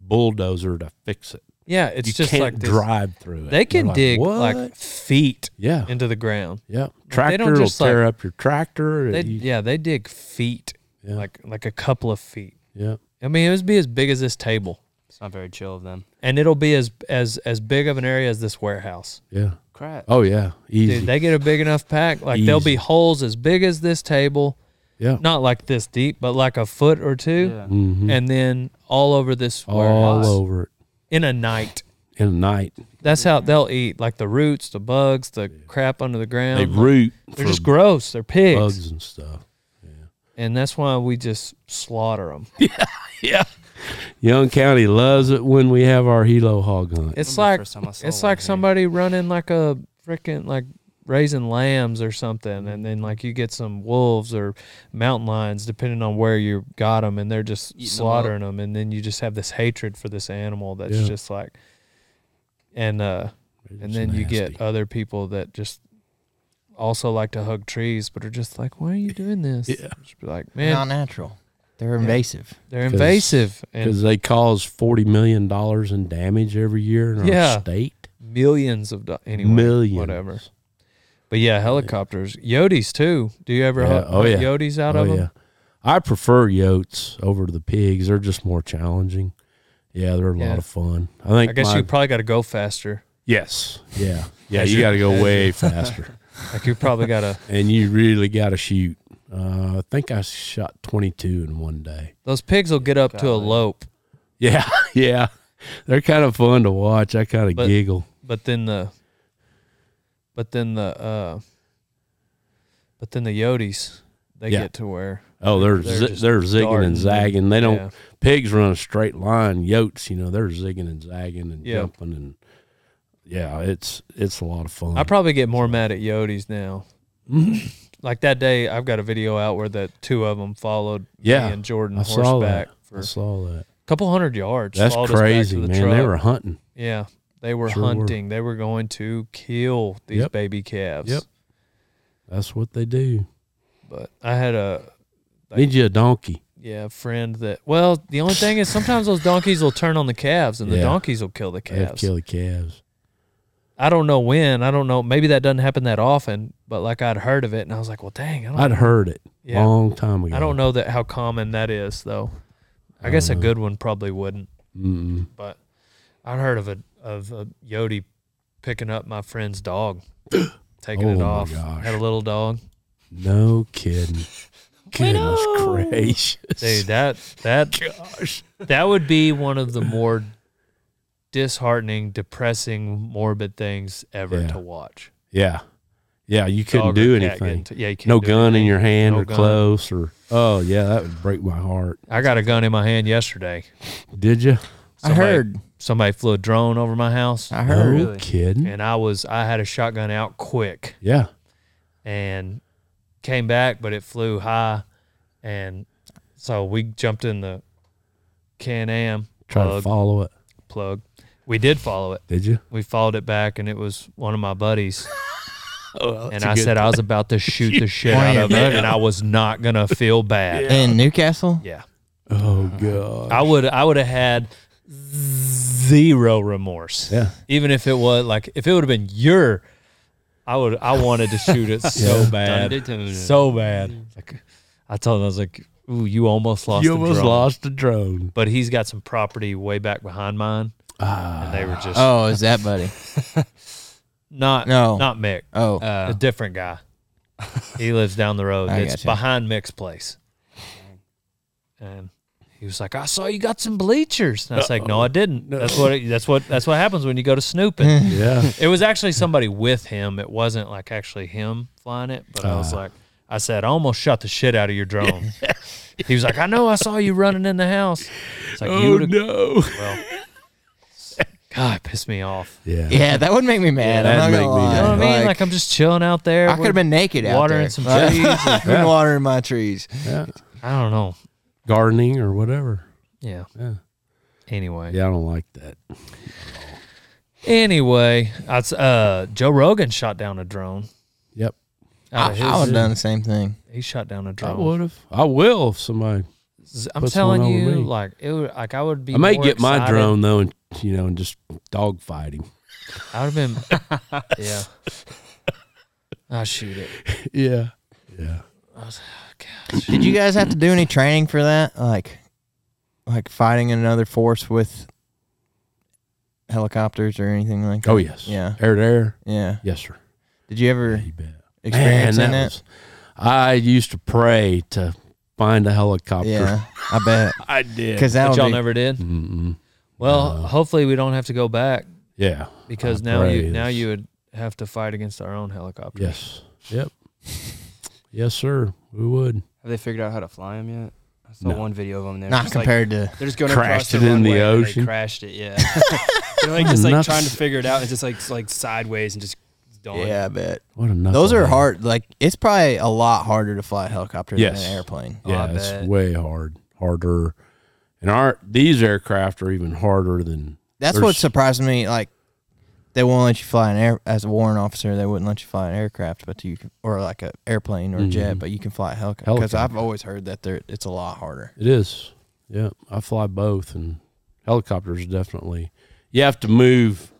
bulldozer to fix it. yeah. It's you just can't like this- drive through it. They can They're dig "What?" like feet yeah, into the ground. yeah. they Tractor don't will just, tear like- up your tractor. They, You- yeah, they dig feet, yeah, like like a couple of feet. yeah. I mean, it would be as big as this table, It's not very chill of them. and it'll be as as as big of an area as this warehouse. Yeah. Crap. Oh yeah. Easy. Dude, they get a big enough pack. Like there'll be holes as big as this table, yeah. not like this deep, but like a foot or two, Yeah. Mhm. and then all over this all warehouse over it in a night. in a night. That's how they'll eat, like the roots, the bugs, the crap under the ground. They root They're just gross. They're pigs, bugs and stuff. Yeah. And that's why we just slaughter them. (laughs) Yeah, Yeah. Young County loves it when we have our Helo hog hunt. It's like first time I saw it's one like here. somebody running like a freaking like raising lambs or something, and then like you get some wolves or mountain lions, depending on where you got them, and they're just Eating 'em up. slaughtering them, and then you just have this hatred for this animal that's Yeah. just like, and uh, and It's then you get other people that just also like to hug trees, but are just like, why are you doing this? Yeah. Just be like, They're not man, natural. They're invasive. they're 'Cause- invasive because they cause forty million dollars in damage every year in Yeah. our state. millions of do- anyway, Millions. whatever. But yeah, helicopters, Yotes too. Do you ever Yeah. Oh, yeah. Yotes out oh of them? yeah, I prefer yotes over to the pigs. They're just more challenging. Yeah, they're a Yeah. lot of fun. I think. I guess my- you probably got to go faster. yes, yeah, yeah. You you- got to go way faster, (laughs) Like you probably got to. and you really got to shoot. Uh, I think I shot twenty two in one day. Those pigs will get up to a lope, Yeah, (laughs) yeah. They're kind of fun to watch. I kind of But- giggle. but then the, but then the, uh, but then the Yotes, they Yeah. get to where Oh, they're They're zi- they're zigging darting and and- zagging. They don't. yeah. Pigs run a straight line. Yotes, you know, they're zigging and zagging and Yeah. jumping and yeah, it's it's a lot of fun. I probably get more mad at Yotes now. (laughs) like that day, I've got a video out where the two of them followed Yeah, me and Jordan I horseback for I a saw that. A couple hundred yards. That's followed us back to crazy, man. They were hunting. Yeah, they were Sure were. hunting. They were going to kill these Yep. baby calves. Yep. That's what they do. But I had a Like- Need you a donkey. yeah friend that. Well, the only thing is sometimes those donkeys will turn on the calves, and the donkeys will kill the calves. kill the calves. I don't know when. I don't know. Maybe that doesn't happen that often. But like I'd heard of it, and I was like, well, dang. I don't I'd heard it Yeah. long time ago. I don't know that how common that is though. I, I guess a know. good one probably wouldn't. Mm-mm. But I'd heard of a of a Yodi picking up my friend's dog, (clears throat) taking Oh it my off. gosh. Had a little dog. No kidding. (laughs) Goodness gracious. Dude, that that (laughs) Gosh. that would be one of the more disheartening, depressing, morbid things ever Yeah. to watch. Yeah. Yeah, you couldn't Dog do anything. to- yeah, you can't No do gun in your hand No or gun. close or oh yeah, that would break my heart. I got a gun in my hand yesterday. Did you? I heard. Somebody flew a drone over my house, I heard. No heard. Really? kidding. and I was I had a shotgun out quick. Yeah. and came back, but it flew high, and so we jumped in the Can Am Try to follow it. plug. We did follow it. Did you? We followed it back, and it was one of my buddies. (laughs) Oh, and I said I was about to shoot the (laughs) shit out of it, and I was not gonna feel bad. In Newcastle? Yeah, Oh god. I would. I would have had zero remorse. Yeah. even if it was like if it would have been your, I would. I wanted to shoot it (laughs) so Yeah. bad. So bad. Like, I told him I was like, "Ooh, you almost lost. You the almost drone." lost a drone. But he's got some property way back behind mine, Ah. and they were just Oh, is that buddy? (laughs) not No. not Mick, Oh, Uh, a different guy. he (laughs) lives down the road. I It's gotcha. behind Mick's place, and he was like, "I saw you got some bleachers." And I was like, "No, I didn't. That's what it, that's what that's what happens when you go to snooping." (laughs) Yeah. It was actually somebody with him. It wasn't like actually him flying it, but I was Ah. like, I said, I almost shot the shit out of your drone. he was like, I know, I saw you running in the house. It's like you oh would have. no. Well, God, it pissed me off. Yeah. yeah, that would make me mad. Yeah, I'm that'd not gonna make me lie. You know what I mean? Like, Like, I'm just chilling out there. I could have been naked out watering there. some (laughs) Like, trees. I've been watering my trees. Yeah. I don't know. Gardening or whatever. Yeah. Yeah. Anyway. Yeah, I don't like that. Anyway, I uh, Joe Rogan shot down a drone. Yep. Out I, of I would have done the same thing. He shot down a I drone. would have. I will if somebody. I'm puts telling one over you, me. like it would, like I would be. I may more get my excited. drone though, and you know, and just dog fighting. I would have been, (laughs) yeah. I'll shoot it. Yeah. Yeah. I was, oh, gosh. Did you guys have to do any training for that? Like, like fighting another force with helicopters or anything like that? Oh yes. Yeah. Air to air. Yeah. Yes, sir. Did you ever Yeah, you bet. experience Man, in that was- I used to pray to find a helicopter. Yeah, I bet. (laughs) I did. Because that But y'all be, never did. Mm-mm. Well, No. hopefully we don't have to go back Yeah. because I now you pray now it's- you would have to fight against our own helicopter. Yes. Yep. yes, sir. We would. Have they figured out how to fly them yet? I saw No. one video of them. They're not just like, compared to. they're just going Crashed across it the in the runway and they ocean. crashed it. Yeah. (laughs) they're like just like Nuts. trying to figure it out. It's just like it's like sideways and just done. Yeah, I bet. What a Those are hard. Like it's probably a lot harder to fly a helicopter Yes. than an airplane. Yeah, I it's bet. way hard, harder. And our these aircraft are even harder than. That's There's- what surprised me. Like they won't let you fly an air as a warrant officer. They wouldn't let you fly an aircraft, but you can, or like a airplane or a jet, Mhm. but you can fly a helicopter. Because I've always heard that they're, it's a lot harder. It is. Yeah, I fly both, and helicopters definitely. You have to move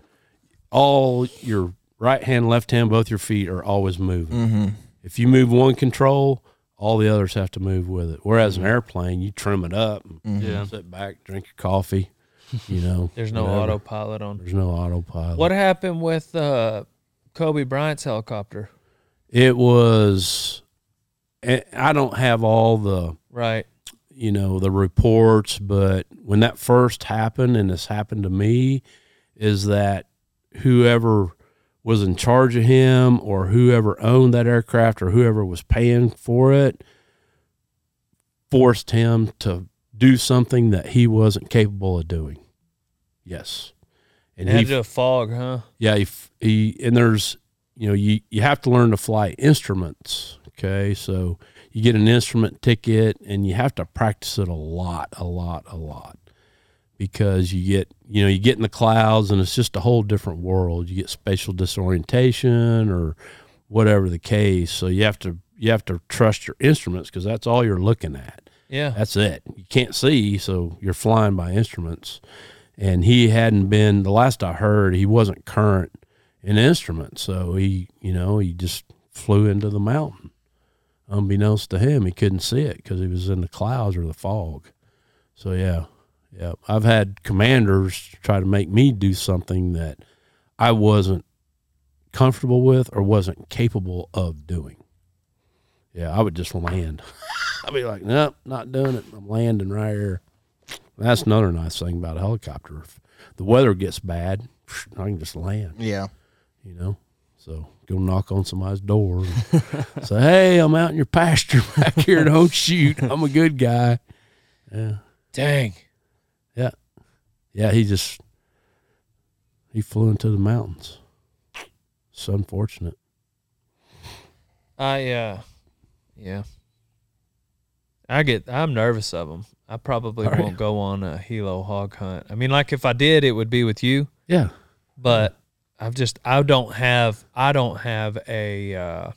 all your right hand, left hand, both your feet are always moving. Mm-hmm. If you move one control, all the others have to move with it. Whereas an airplane, you trim it up, Mm-hmm. Yeah. sit back, drink your coffee. You know, (laughs) There's no whatever. autopilot on. There's no autopilot. What happened with uh, Kobe Bryant's helicopter? It was. eh, I don't have all the Right. you know the reports but when that first happened and this happened to me is that whoever was in charge of him or whoever owned that aircraft or whoever was paying for it forced him to do something that he wasn't capable of doing yes and It had he to fog, huh? yeah, he, he and there's you know you you have to learn to fly instruments. Okay, so you get an instrument ticket and you have to practice it a lot, a lot, a lot, because you get you know you get in the clouds and it's just a whole different world. You get spatial disorientation or whatever the case. So you have to you have to trust your instruments because that's all you're looking at. Yeah. That's it. You can't see, so you're flying by instruments. And he hadn't been the last I heard, he wasn't current in instruments. So he, you know, he just flew into the mountain. Unbeknownst to him, he couldn't see it because he was in the clouds or the fog. So yeah, yeah. I've had commanders try to make me do something that I wasn't comfortable with or wasn't capable of doing. Yeah, I would just land. (laughs) I'd be like, nope, not doing it. I'm landing right here. That's another nice thing about a helicopter. If the weather gets bad, I can just land, Yeah. you know? So go knock on somebody's door and (laughs) say, hey, I'm out in your pasture (laughs) back here. Don't shoot. I'm a good guy. Yeah. Dang. Yeah. He just, he flew into the mountains. It's unfortunate. I uh, yeah. I get. I'm nervous of them. I probably won't go on a Helo hog hunt. I mean, like if I did, it would be with you. Yeah. But I've just. I don't have. I don't have a. Uh,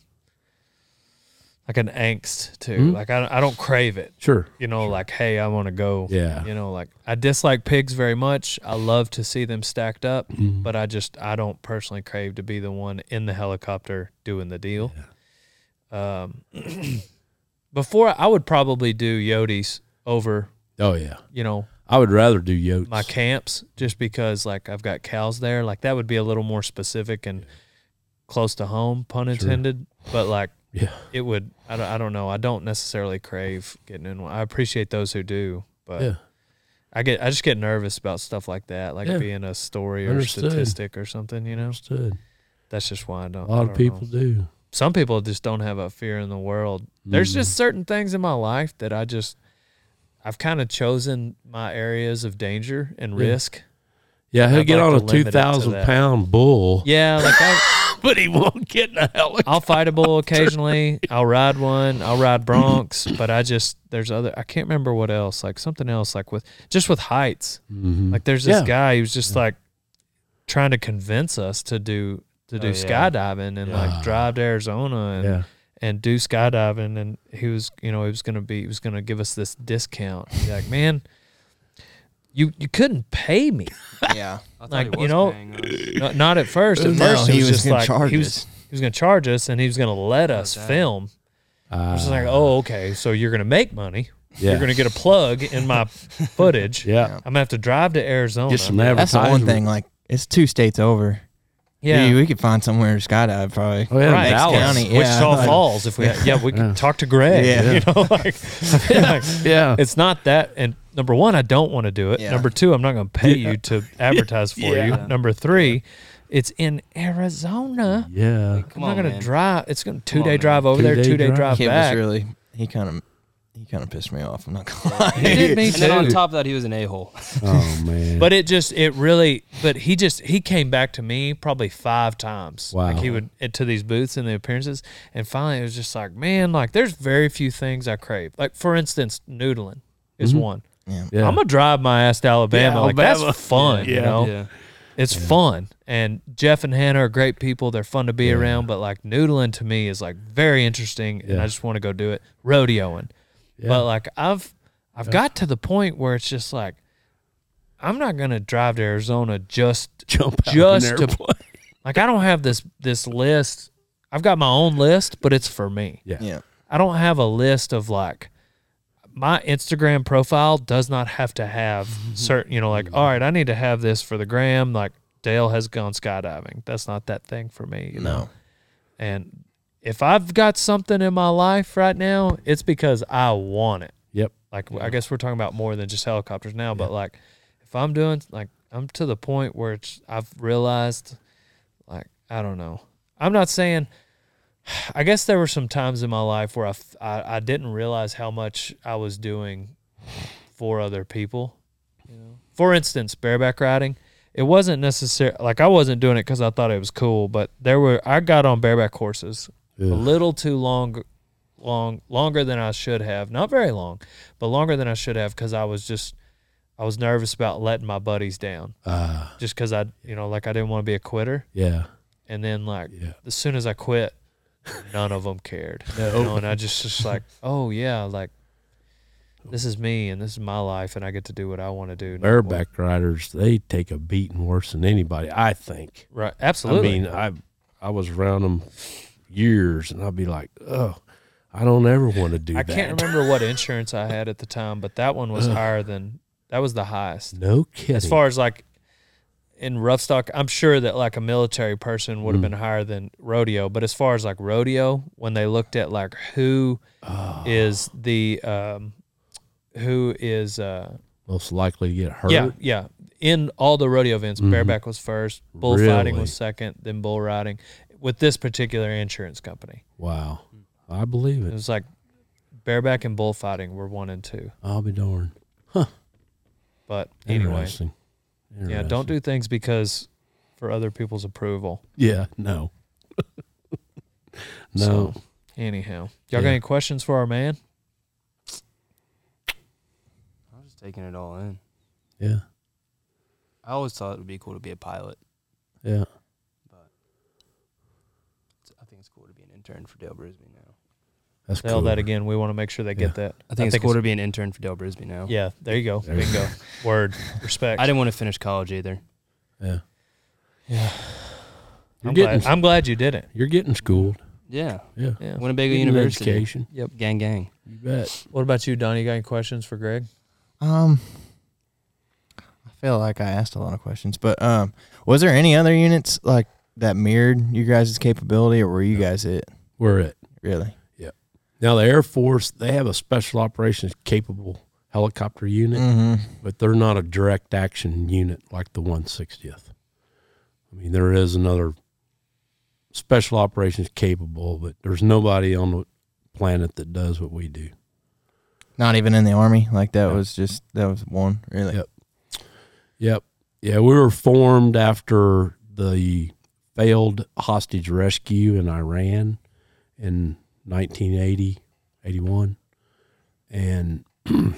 like an angst to Mhm. like I, I don't crave it Sure. you know like hey i want to go Yeah. you know like i dislike pigs very much i love to see them stacked up Mhm. but I just I don't personally crave to be the one in the helicopter doing the deal. Um, (clears throat) before I would probably do Yodis over, Oh, yeah. you know, I would rather do Yotes. my camps just because like I've got cows there. Like that would be a little more specific and close to home, pun intended. But like Yeah. it would. I don't, I don't know. I don't necessarily crave getting in one. I appreciate those who do, but Yeah. I get I just get nervous about stuff like that, like Yeah. being a story or Understood. statistic or something. You know, Understood. that's just why I don't. A lot of don't people know. do. Some people just don't have a fear in the world. There's Mm. just certain things in my life that I just I've kind of chosen my areas of danger and Yeah. risk. Yeah, he'll I'd get like on to a limit two it to thousand that. pound bull, Yeah, like I, (laughs) but he won't get in a helicopter. I'll fight a bull occasionally. I'll ride one. I'll ride broncs, (clears throat) but I just there's other. I can't remember what else. Like something else. Like with just with heights. Mhm. Like there's this Yeah. guy who's just like trying to convince us to do to do Oh, yeah. skydiving and Yeah. like drive to Arizona and yeah, and do skydiving and he was you know he was gonna be he was gonna give us this discount. He's like, man, you you couldn't pay me. (laughs) Yeah. I thought Like, he you know, paying us. Not, not at first. At No, first, it he was, was just gonna like charge he was us. he was gonna charge us and he was gonna let us dang. film. I was just like, oh, okay, so you're gonna make money. yeah, You're gonna get a plug in my (laughs) footage. yeah. I'm gonna have to drive to Arizona. Get some That's the one advertisement. thing. Like it's two states over. yeah. we, we could find somewhere to skydive probably. Oh yeah, Right. Dallas. County. Yeah, Wichita (laughs) like- Falls. If we, had, yeah, we Yeah. can talk to Greg. Yeah. You know, like, like, Yeah, it's not that. And number one, I don't want to do it. Yeah. Number two, I'm not going to pay you to (laughs) advertise for Yeah. you. Number three, it's in Arizona. yeah. Come I'm not going to drive. It's going to two on, day man. drive over there, Two-day two day drive. drive Kid was back. really he kind of he kind of pissed me off. I'm not gonna (laughs) lie. He did me and then on top of that, he was an a hole. (laughs) Oh man. But it just it really but he just he came back to me probably five times. Like Wow. he would to these booths and the appearances and finally it was just like, man, like there's very few things I crave. Like for instance, noodling is mm-hmm. one. Yeah. yeah. I'm gonna drive my ass to Alabama. Yeah, like Alabama. that's fun, you Yeah. know. yeah. It's fun. And Jeff and Hannah are great people. They're fun to be around, but like noodling to me is like very interesting and I just want to go do it. Rodeoing. Yeah. But like I've I've got to the point where it's just like I'm not gonna drive to Arizona just (laughs) jump just to- an (laughs) like I don't have this this list. I've got my own list, but it's for me. Yeah. Yeah. I don't have a list of like my Instagram profile does not have to have (laughs) mhm. certain, you know, like, mm-hmm. all right, I need to have this for the gram. Like Dale has gone skydiving. That's not that thing for me, you know. No. And if I've got something in my life right now, it's because I want it. Yep. Like I guess we're talking about more than just helicopters now, but like if I'm doing like I'm to the point where it's I've realized like I don't know. I'm not saying (sighs) I guess there were some times in my life where I I didn't realize how much I was doing for other people. You know, for instance, bareback riding. It wasn't necessary. Like I wasn't doing it because I thought it was cool, but there were. I got on bareback horses a little too long, long longer than I should have. Not very long, but longer than I should have because I was just I was nervous about letting my buddies down. Uh, Just because I, you know, like I didn't want to be a quitter. yeah. And then like Yeah. as soon as I quit, none of them cared. (laughs) You know, and I just just like, (laughs) oh yeah, like this is me and this is my life and I get to do what I want to do. what- Bareback riders, they take a beating worse than anybody, I think. Right. Absolutely. I mean, I I was around them years, and I'd be like, oh, I don't ever want to do I that. can't remember what (laughs) insurance I had at the time, but that one was higher than that was the highest. No kidding. As far as like in rough stock, I'm sure that like a military person would have Mm. been higher than rodeo. But as far as like rodeo, when they looked at like who Oh, is the um, who is uh, most likely to get hurt. yeah yeah in all the rodeo events, Mhm. bareback was first, bullfighting Really? was second, then bull riding. With this particular insurance company, Wow. I believe it it. was like bareback and bullfighting were one and two. I'll be darned. Huh. But anyway. Yeah, don't do things because for other people's approval. Yeah, no. (laughs) no. So, anyhow, y'all got Yeah. any questions for our man? I was just taking it all in. yeah. I always thought it would be cool to be a pilot, Yeah. but it's- I think it's cool to be an intern for Dale Brisby now. That's Tell cool. that again. We want to make sure they get that. I think it's cool to be an intern for Dale Brisby now. Yeah, there you go. There you Bingo. (laughs) Word. Respect. I didn't want to finish college either. Yeah. Yeah. You're I'm getting glad, I'm glad you did it. you're getting schooled. Yeah, Yeah. Yeah. Winnebago Getting an University. Education. Yep. Gang, gang. You bet. What about you, Donnie? You got any questions for Greg? Um, I feel like I asked a lot of questions, but um, was there any other units like that mirrored you guys' capability, or were you guys it We're it. really? Now the Air Force, they have a special operations capable helicopter unit, Mm-hmm. but they're not a direct action unit like the 160th. I mean, there is another special operations capable, but there's nobody on the planet that does what we do. Not even in the army. Like that No. was just that was one really. Yep. Yep. Yeah, we were formed after the failed hostage rescue in Iran in 1980, 81. And (clears throat)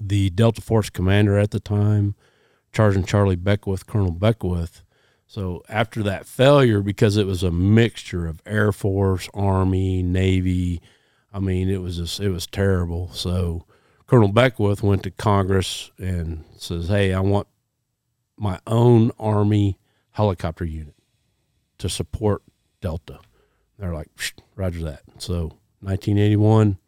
the Delta Force commander at the time, Sergeant Charlie Beckwith, Colonel Beckwith. So after that failure, because it was a mixture of Air Force, Army, Navy, I mean, it was just, it was terrible. So Colonel Beckwith went to Congress and says, "Hey, I want my own Army helicopter unit to support Delta." They're like, "Roger that." So 1981,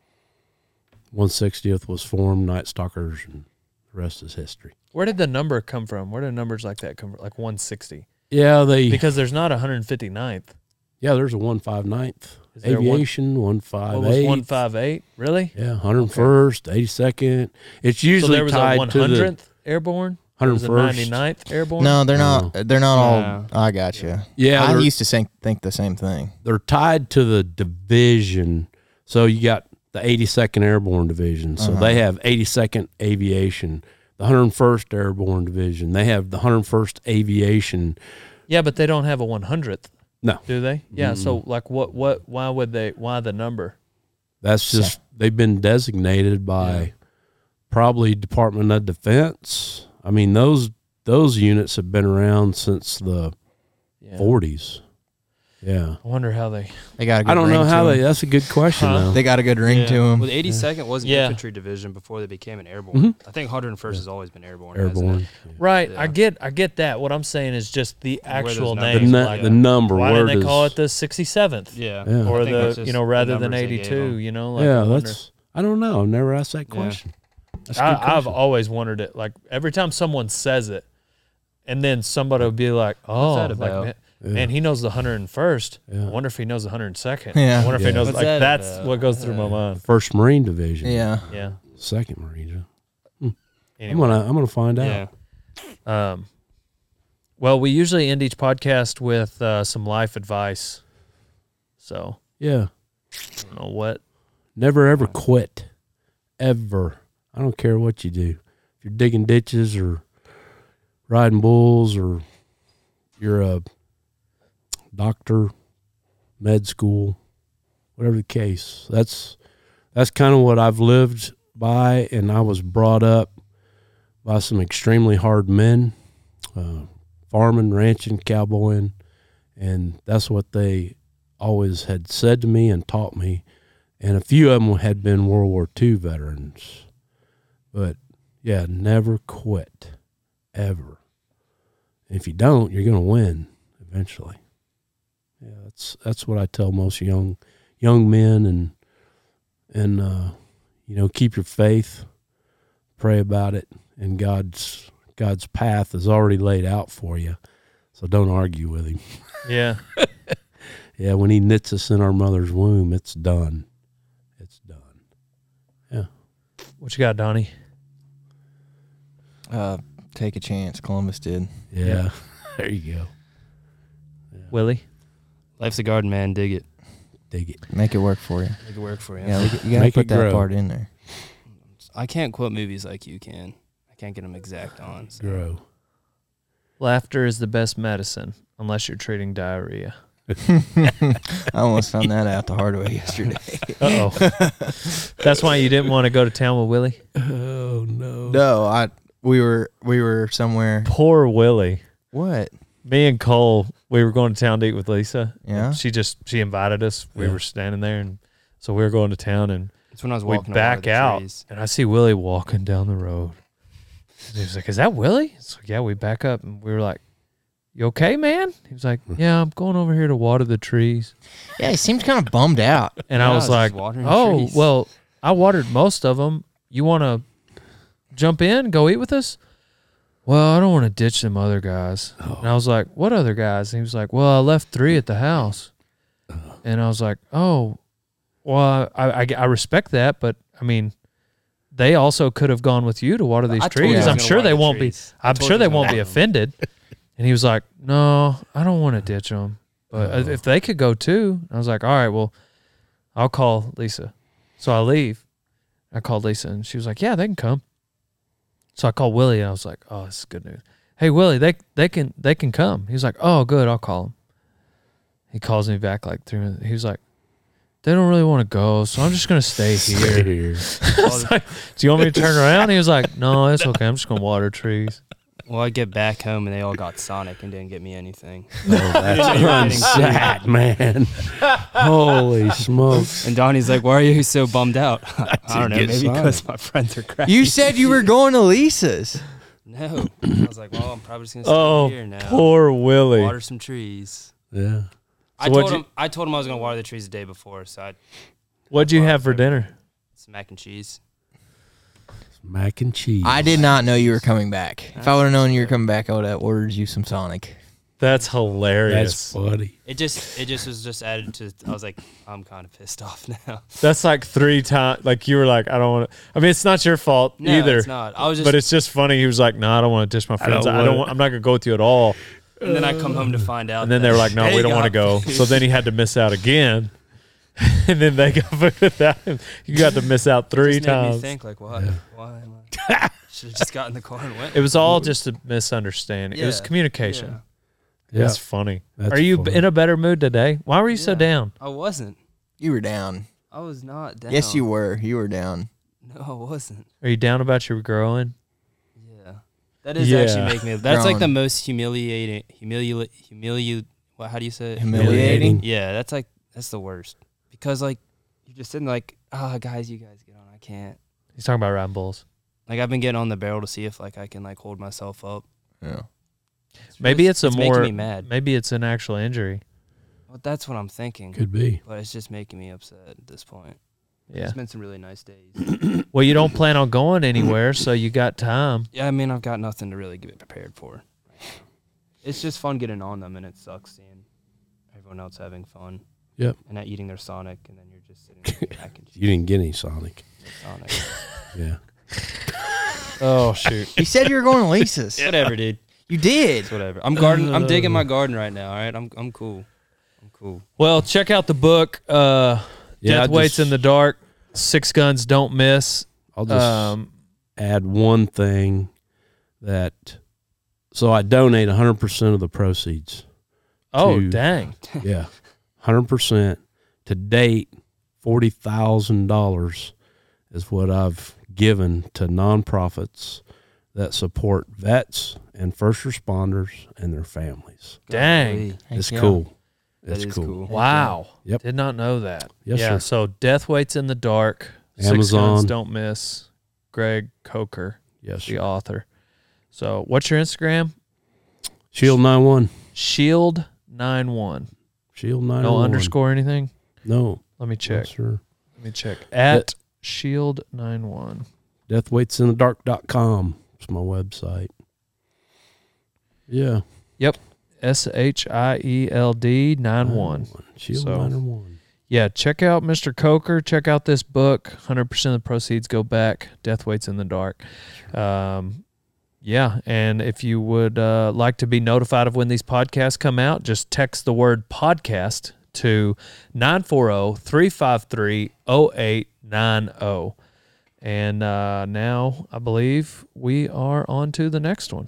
160th was formed, Night Stalkers, and the rest is history. Where did the number come from? Where did numbers like that come from? Like 160? Yeah, they Because there's not 159th. yeah. There's a 159th Is one- aviation, What was 158. 158? Really? Yeah, 101st, 82nd. It's So usually there was a tied to the 100th airborne? There was 101st. 99th airborne? No, they're not. They're not all. No. I got you. Yeah, I they're- used to think think the same thing. they're tied to the division. So you got the 82nd Airborne Division. So Uh-huh. they have 82nd Aviation, the 101st Airborne Division. They have the 101st Aviation. Yeah, but they don't have a 100th, No, do they? Yeah. So like, what? What? Why would they? Why the number? that's just they've been designated by probably Department of Defense. I mean those those units have been around since the Yeah. 40s. Yeah. I wonder how they. They got a good I don't know ring how to they. 'em. That's a good question Huh? though. They got a good ring to them. Well, the 82nd was an Yeah. infantry division before they became an airborne. Mm-hmm. I think 101st has always been airborne. hasn't? Airborne. Right. Yeah. I get. I get that. What I'm saying is just the actual numbers The, name. like, the number. why where didn't they call does- it the 67th? Yeah. Yeah. Or I think that's the you just know the rather than numbers they gave 82. 'em. You know. Like, yeah, wonder- that's. I don't know. I've never asked that Yeah. question. That's a good I, I've always wondered it. Like every time someone says it, and then somebody will be like, "Oh, that like, man, Yeah. man, he knows the 101st. I wonder if he knows the 102nd. Yeah. I wonder if Yeah. he knows. What's like that that's about? what goes through my mind. First Marine Division. Yeah. Yeah. Second Marine. I'm gonna. I'm gonna find out. Yeah. um, well, we usually end each podcast with uh, some life advice. So Yeah. I don't know what. Never ever quit. Ever. I don't care what you do. If you're digging ditches or riding bulls or you're a doctor, med school, whatever the case. That's that's kind of what I've lived by and I was brought up by some extremely hard men, uh, farming, ranching, cowboying, and that's what they always had said to me and taught me and a few of them had been World War II veterans. But yeah, never quit, ever. If you don't, you're gonna win eventually. Yeah, that's that's what I tell most young young men, and and uh, you know, keep your faith, pray about it, and God's God's path is already laid out for you. So don't argue with him. Yeah. (laughs) Yeah, when he knits us in our mother's womb, it's done. It's done. Yeah. What you got, Donnie? Uh, take a chance. Columbus did. Yeah. (laughs) there you go. Willie? Life's a garden, man. Dig it. Dig it. Make it work for you. Make it work for you. Yeah, you gotta Make put that grow. part in there. I can't quote movies like you can. I can't get them exact on. so. Grow. Laughter is the best medicine, unless you're treating diarrhea. (laughs) I almost found that out the hard way yesterday. (laughs) Uh oh. That's why you didn't want to go to town with Willie. Oh no. no, I we were we were somewhere. Poor Willie. What? Me and Cole, we were going to town to eat with Lisa. Yeah. She just she invited us. We Yeah. were standing there, and so we were going to town, and It's when I was we walking back over out, trees. and I see Willie walking down the road. And he was like, "Is that Willie?" It's like, "Yeah." We back up, and we were like, "You okay, man?" He was like, (laughs) "Yeah, I'm going over here to water the trees." Yeah, he seemed kind of bummed out. And Yeah, I I was was like, watering "Oh, trees." well, I watered most of them. You want to jump in, go eat with us?" Well, I don't want to ditch them other guys. Oh. And I was like, "What other guys?" And he was like, "Well, I left three at the house." Uh-huh. And I was like, "Oh, well, I, I, I respect that, but I mean, they also could have gone with you to water these I trees. I I'm sure they the won't be. trees. I I'm sure they won't be offended." And he was like, "No, I don't want to ditch them, but uh, Oh. if they could go too." I was like, "All right, well, I'll call Lisa." So I leave. I called Lisa, and she was like, "Yeah, they can come." So I called Willie, and I was like, "Oh, this is good news." Hey, Willie, they they can they can come. He was like, "Oh, good, I'll call him." He calls me back like three minutes. He was like, "They don't really want to go, so I'm just gonna stay Stay here." here. (laughs) I was like, Do you want me to turn around? He was like, No, it's okay. I'm just gonna water trees. Well, I get back home and they all got Sonic and didn't get me anything. (laughs) Oh, that's (laughs) (laughs) sad, man. Holy smokes. And Donnie's like, "Why are you so bummed out?" I don't know, maybe Sonic. because my friends are crappy. You said you were going to Lisa's. no. I was like, "Well, I'm probably just gonna stay Oh, here now. poor Willie. Water some trees." Yeah. I told what'd him. I told him I was gonna water the trees the day before, so I What'd you have for dinner? some mac and cheese. Mac and cheese. I did not know you were coming back. If I would have known you were coming back, I would have ordered you some Sonic. That's hilarious. That's hilarious. funny. It just, it just was just added to. I was like, I'm kind of pissed (laughs) off now. That's like three times. Like you were like, I don't want to. I mean, it's not your fault No, either. it's not. I was just. But it's just funny. He was like, No, I don't want to dish my friends. don't I don't. wanna- want, I'm not gonna go with you at all. and then I come home to find out. And then they were like, No, we don't want to go. So then he had to miss out again. (laughs) and then they got without him. You got to miss out three just Made me times. think like, why? Why am (laughs) I? Should have just got in the car and went. It was all just a misunderstanding. It was communication. yeah. That's funny. That's Are you funny. in a better mood today? Why were you so down? I wasn't. You were down. I was not down. Yes, you were. You were down. No, I wasn't. Are you down about your growing? Yeah. That is Yeah. actually make me. That's like the most humiliating. Humiliate. Humiliate. What? How do you say it? Humiliating. Yeah, that's like that's the worst because like you're just sitting like, ah, guys, you guys get on. I can't. He's talking about riding bulls. Like I've been getting on the barrel to see if like I can like hold myself up. Yeah. Maybe really- it's a making more. me mad. Maybe it's an actual injury. Well, that's what I'm thinking. Could be. But it's just making me upset at this point. Yeah. It's been some really nice days. (coughs) Well, you don't plan on going anywhere, so you got time. yeah, I mean, I've got nothing to really get prepared for. It's just fun getting on them, and it sucks seeing everyone else having fun. Yep. And not eating their Sonic, and then you're just sitting there mac and cheese. (laughs) You didn't get any Sonic. Sonic. (laughs) Yeah. (laughs) Oh shoot. You said you were going to Lisa's. whatever, dude. You did. It's whatever. I'm garden. I'm digging my garden right now. All right, I'm I'm cool. I'm cool. Well, check out the book. Uh, Yeah, I Death waits just- in the dark. Six guns don't miss. I'll just Um, add one thing that so I donate 100% of the proceeds. oh to- dang. Yeah. 100% to date $40,000 is what I've given to nonprofits that support vets and first responders and their families. Dang. Golly, It's yeah. cool. that It's is cool. cool. Wow. Yep. Did not know that. Yes, yeah. sir. So Death waits in the dark. Six Amazon. guns don't miss. Greg Coker, Yes. the sir. author. So what's your Instagram? Shield 91. Shield nine one. Shield 91. No underscore anything. No. Let me check. sir. Let me check. At Shield nine one. Deathwaitsinthedark.com. It's my website. Yeah. Yep. S H I E L D nine one. Shield So- 91. Yeah, check out Mr. Coker. Check out this book. Hundred percent of the proceeds go back. Death waits in the dark. Um, yeah, and if you would uh, like to be notified of when these podcasts come out, just text the word podcast to 940-353-0890. And uh, now I believe we are on to the next one.